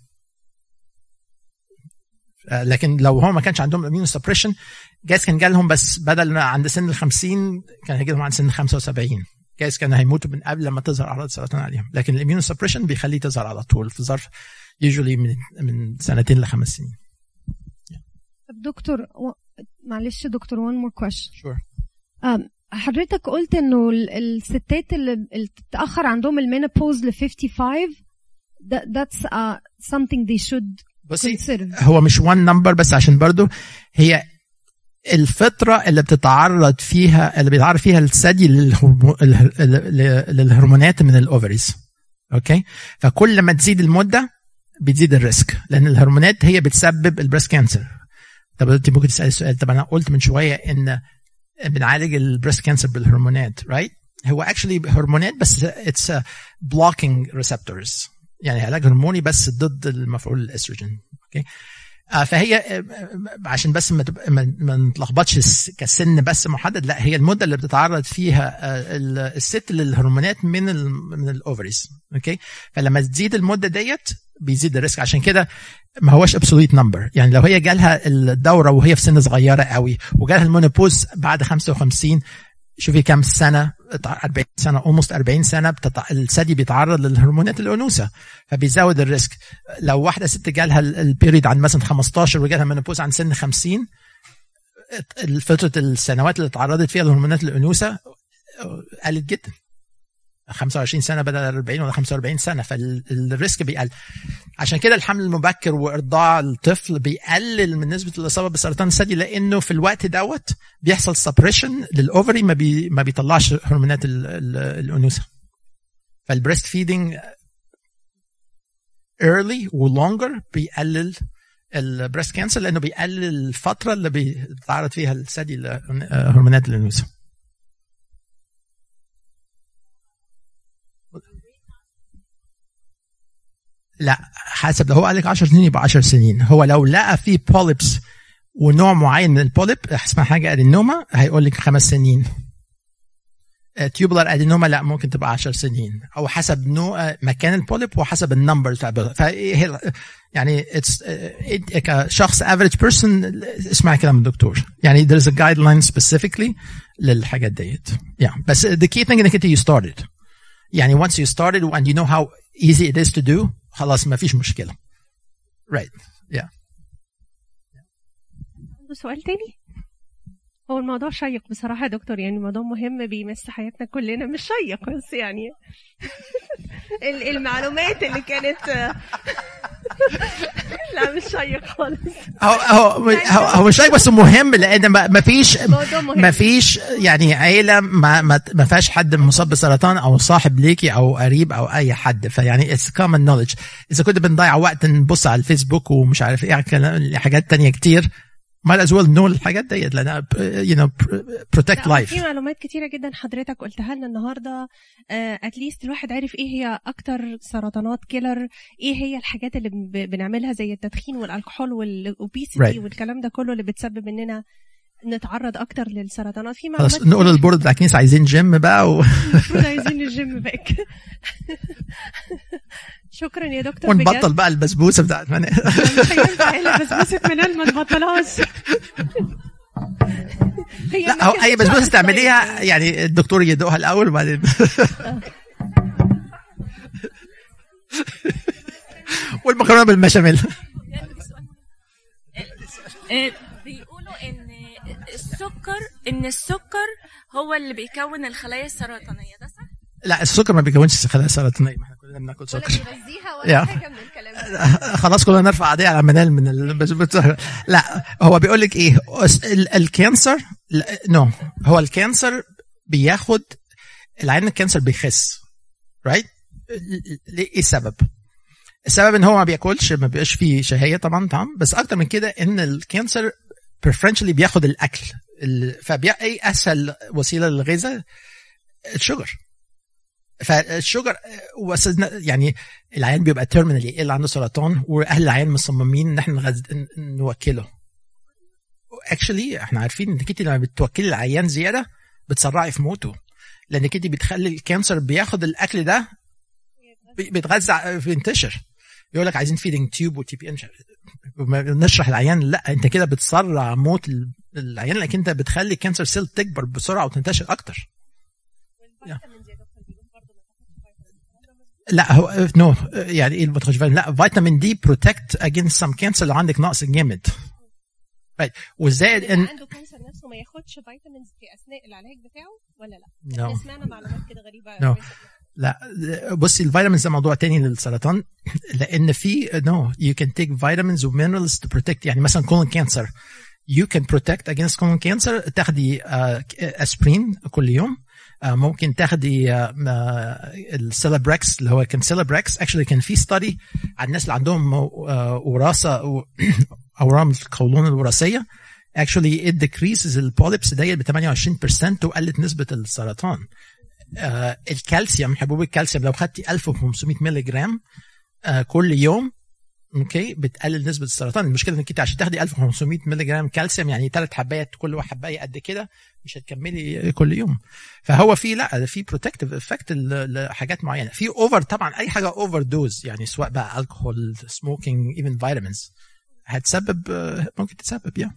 آه، لكن لو هو ما كانش عندهم immunosuppression جايز كان جالهم بس بدل عند سن ال 50 كان هيجي لهم عند سن 75 جايز كانوا هيموتوا من قبل لما تظهر أعراض السرطان عليهم. لكن ال immunosuppression بيخليه تظهر على طول في ظرف usually من من سنتين لخمس سنين. طب دكتور و... معلش دكتور more question. Sure. um, حضرتك قلت إنه ال- الستات اللي اللي تتأخر عندهم ال menopause ل 55 that, that's uh, something they should بصي consider هو مش one number بس عشان برضو هي الفترة اللي بتتعرض فيها اللي بيتعرض فيها الثدي للهرمونات من ال ovaries okay فكل ما تزيد المدة بتزيد ال risk لأن الهرمونات هي بتسبب ال breast cancer. طب أنت ممكن تسألي السؤال طب أنا قلت من شوية إن بنعالج ال breast cancer بالهرمونات right هو actually هرمونات بس it's blocking receptors يعني علاج هرموني بس ضد المفعول الأستروجين. okay آه فهي آه، عشان بس ما ما نتلخبطش كسن بس محدد لا هي المدة اللي بتتعرض فيها آه، ال- الست للهرمونات من من ال ovaries okay فلما تزيد المدة ديت بيزيد ال risk. عشان كده ما هوش absolute number يعني لو هي جالها الدورة وهي في سن صغيرة قوي وجالها ال menopause بعد 55 شوفي كام سنة 40 سنة almost 40 سنة. الثدي بيتعرض للهرمونات الانوثه فبيزود ال risk لو واحدة ست جالها ال- period عند مثلا 15 وجالها menopause عند سن 50 فتره السنوات اللي اتعرضت فيها لهرمونات الانوثه قلت جدا 25 سنة بدل 40 ولا 45 سنة فال risk بيقل. عشان كده الحمل المبكر وإرضاع الطفل بيقلل من نسبة الإصابة بسرطان الثدي لأنه في الوقت دوت بيحصل suppression لل ovary ما بي ما بيطلعش هرمونات ال- ال- الأنوثة. فال breast feeding early و longer بيقلل ال breast cancer لأنه بيقلل الفترة اللي بيتعرض فيها الثدي لهرمونات الأنوثة. لا حسب لو هو قال لك 10 سنين يبقى 10 سنين. هو لو لقى فيه polyps ونوع معين من ال polyp اسمها حاجة adenoma هيقول لك خمس سنين. tubular adenoma لا ممكن تبقى 10 سنين. أو حسب نوع مكان ال polyp وحسب ال number بتاع يعني it's كشخص average person اسمع كلام الدكتور. يعني there is a guideline specifically للحاجات ديت. Yeah. بس the key thing إنك أنت you started. يعني once you started and you know how easy it is to do خلاص ما فيش مشكلة. Right. Yeah. عنده سؤال تاني؟ هو الموضوع شيق بصراحة يا دكتور يعني الموضوع مهم بيمس حياتنا كلنا مش شيق بس يعني. ال- المعلومات اللي كانت لا مش شيق خالص. هو هو هو, هو مش شيق بس مهم لأن ما فيش ما فيش يعني عيلة ما ما, فيهاش حد مصاب بسرطان أو صاحب ليكي أو قريب أو أي حد. فيعني it's common knowledge إذا كنت بنضيع وقت نبص على الفيسبوك ومش عارف إيه كلام- حاجات تانية كتير ما as well know الحاجات ديت لأنها you know protect ل- life في معلومات كتيرة جدا حضرتك قلتها لنا النهاردة. at least الواحد عارف إيه هي أكتر سرطانات killer إيه هي الحاجات اللي بن- بنعملها زي التدخين والألكحول وال obesity Right. والكلام ده كله اللي بتسبب إننا نتعرض أكتر للسرطانات. في معلومات خلاص نقول كتير لل board بتاع الكنيسه عايزين جيم بقى و... عايزين الجيم باك شكرا يا دكتور ونبطل بقى البسبوسة بتاعت من... بجد. مش هينفع الا بسبوسه منال ما نبطلهاش. هي لا هو أي بسبوسة تعمليها يعني الدكتور يدوقها الأول وبعدين. والمكرونة بالبشاميل. آه، بيقولوا إن السكر إن السكر هو اللي بيكون الخلايا السرطانية ده صح؟ لا السكر ما بيكونش خلايا سرطانية. ما إحنا كلنا بناكل ولا سكر. ولا حاجة من الكلام ده. خلاص كلنا نرفع قضيه على منال من البسبوسه لا هو بيقول لك إيه؟ ال- ال cancer no هو ال cancer بياخد العيان ال cancer بيخس right إيه السبب؟ السبب إن هو ما بياكلش ما بيبقاش فيه شهية طبعا طعم بس أكتر من كده إن ال cancer preferentially بياخد الأكل ال- فبي أي أسهل وسيلة للغذاء ال sugar فال sugar يعني العيان بيبقى terminally اللي عنده سرطان وأهل العيان مصممين إن إحنا نغز... نوكله. actually إحنا عارفين انك انت لما بتوكلي العيان زيادة بتسرعي في موته. لانك انت بتخلي ال cancer بياخد الأكل ده بي- بيتغذى بينتشر. يقول لك عايزين feeding tube و TPN نشرح العيان لأ أنت كده بتسرع موت ال- العيان لانك أنت بتخلي ال cancer cell تكبر بسرعة وتنتشر أكتر يا دكتور بيقول برضه ما تاخدش vitamins لا هو no يعني إيه ما تاخدش لا vitamin D protect against some cancer لو عندك نقص جامد right. وزائد اللي إن عنده cancer نفسه ما ياخدش vitamins في أثناء العلاج بتاعه ولا لا؟ no. إحنا سمعنا معلومات كده غريبة No. لا بصي ال vitamins ده موضوع تاني للسرطان لأن في no you can take vitamins و minerals to protect يعني مثلا colon cancer you can protect against colon cancer تاخدي اسبرين كل يوم آه، ممكن تاخدي ال Celebrex اللي هو كان Celebrex actually كان في study على الناس اللي عندهم آه، وراثة أورام القولون الوراثية. Actually it decreases ال polyps ديت ب 28% وقلت نسبة السرطان. آه الكالسيوم حبوب الكالسيوم لو خدتي 1500 مللي جرام آه كل يوم okay بتقلل نسبة السرطان. المشكلة إنك أنت عشان تاخدي 1500 مللي جرام كالسيوم يعني ثلاث حبايات كل واحد حبايه قد كده مش هتكملي كل يوم. فهو في لا في protective effect لحاجات معينة. في over طبعا أي حاجة overdose يعني سواء بقى الكحول smoking even vitamins هتسبب ممكن تسبب يا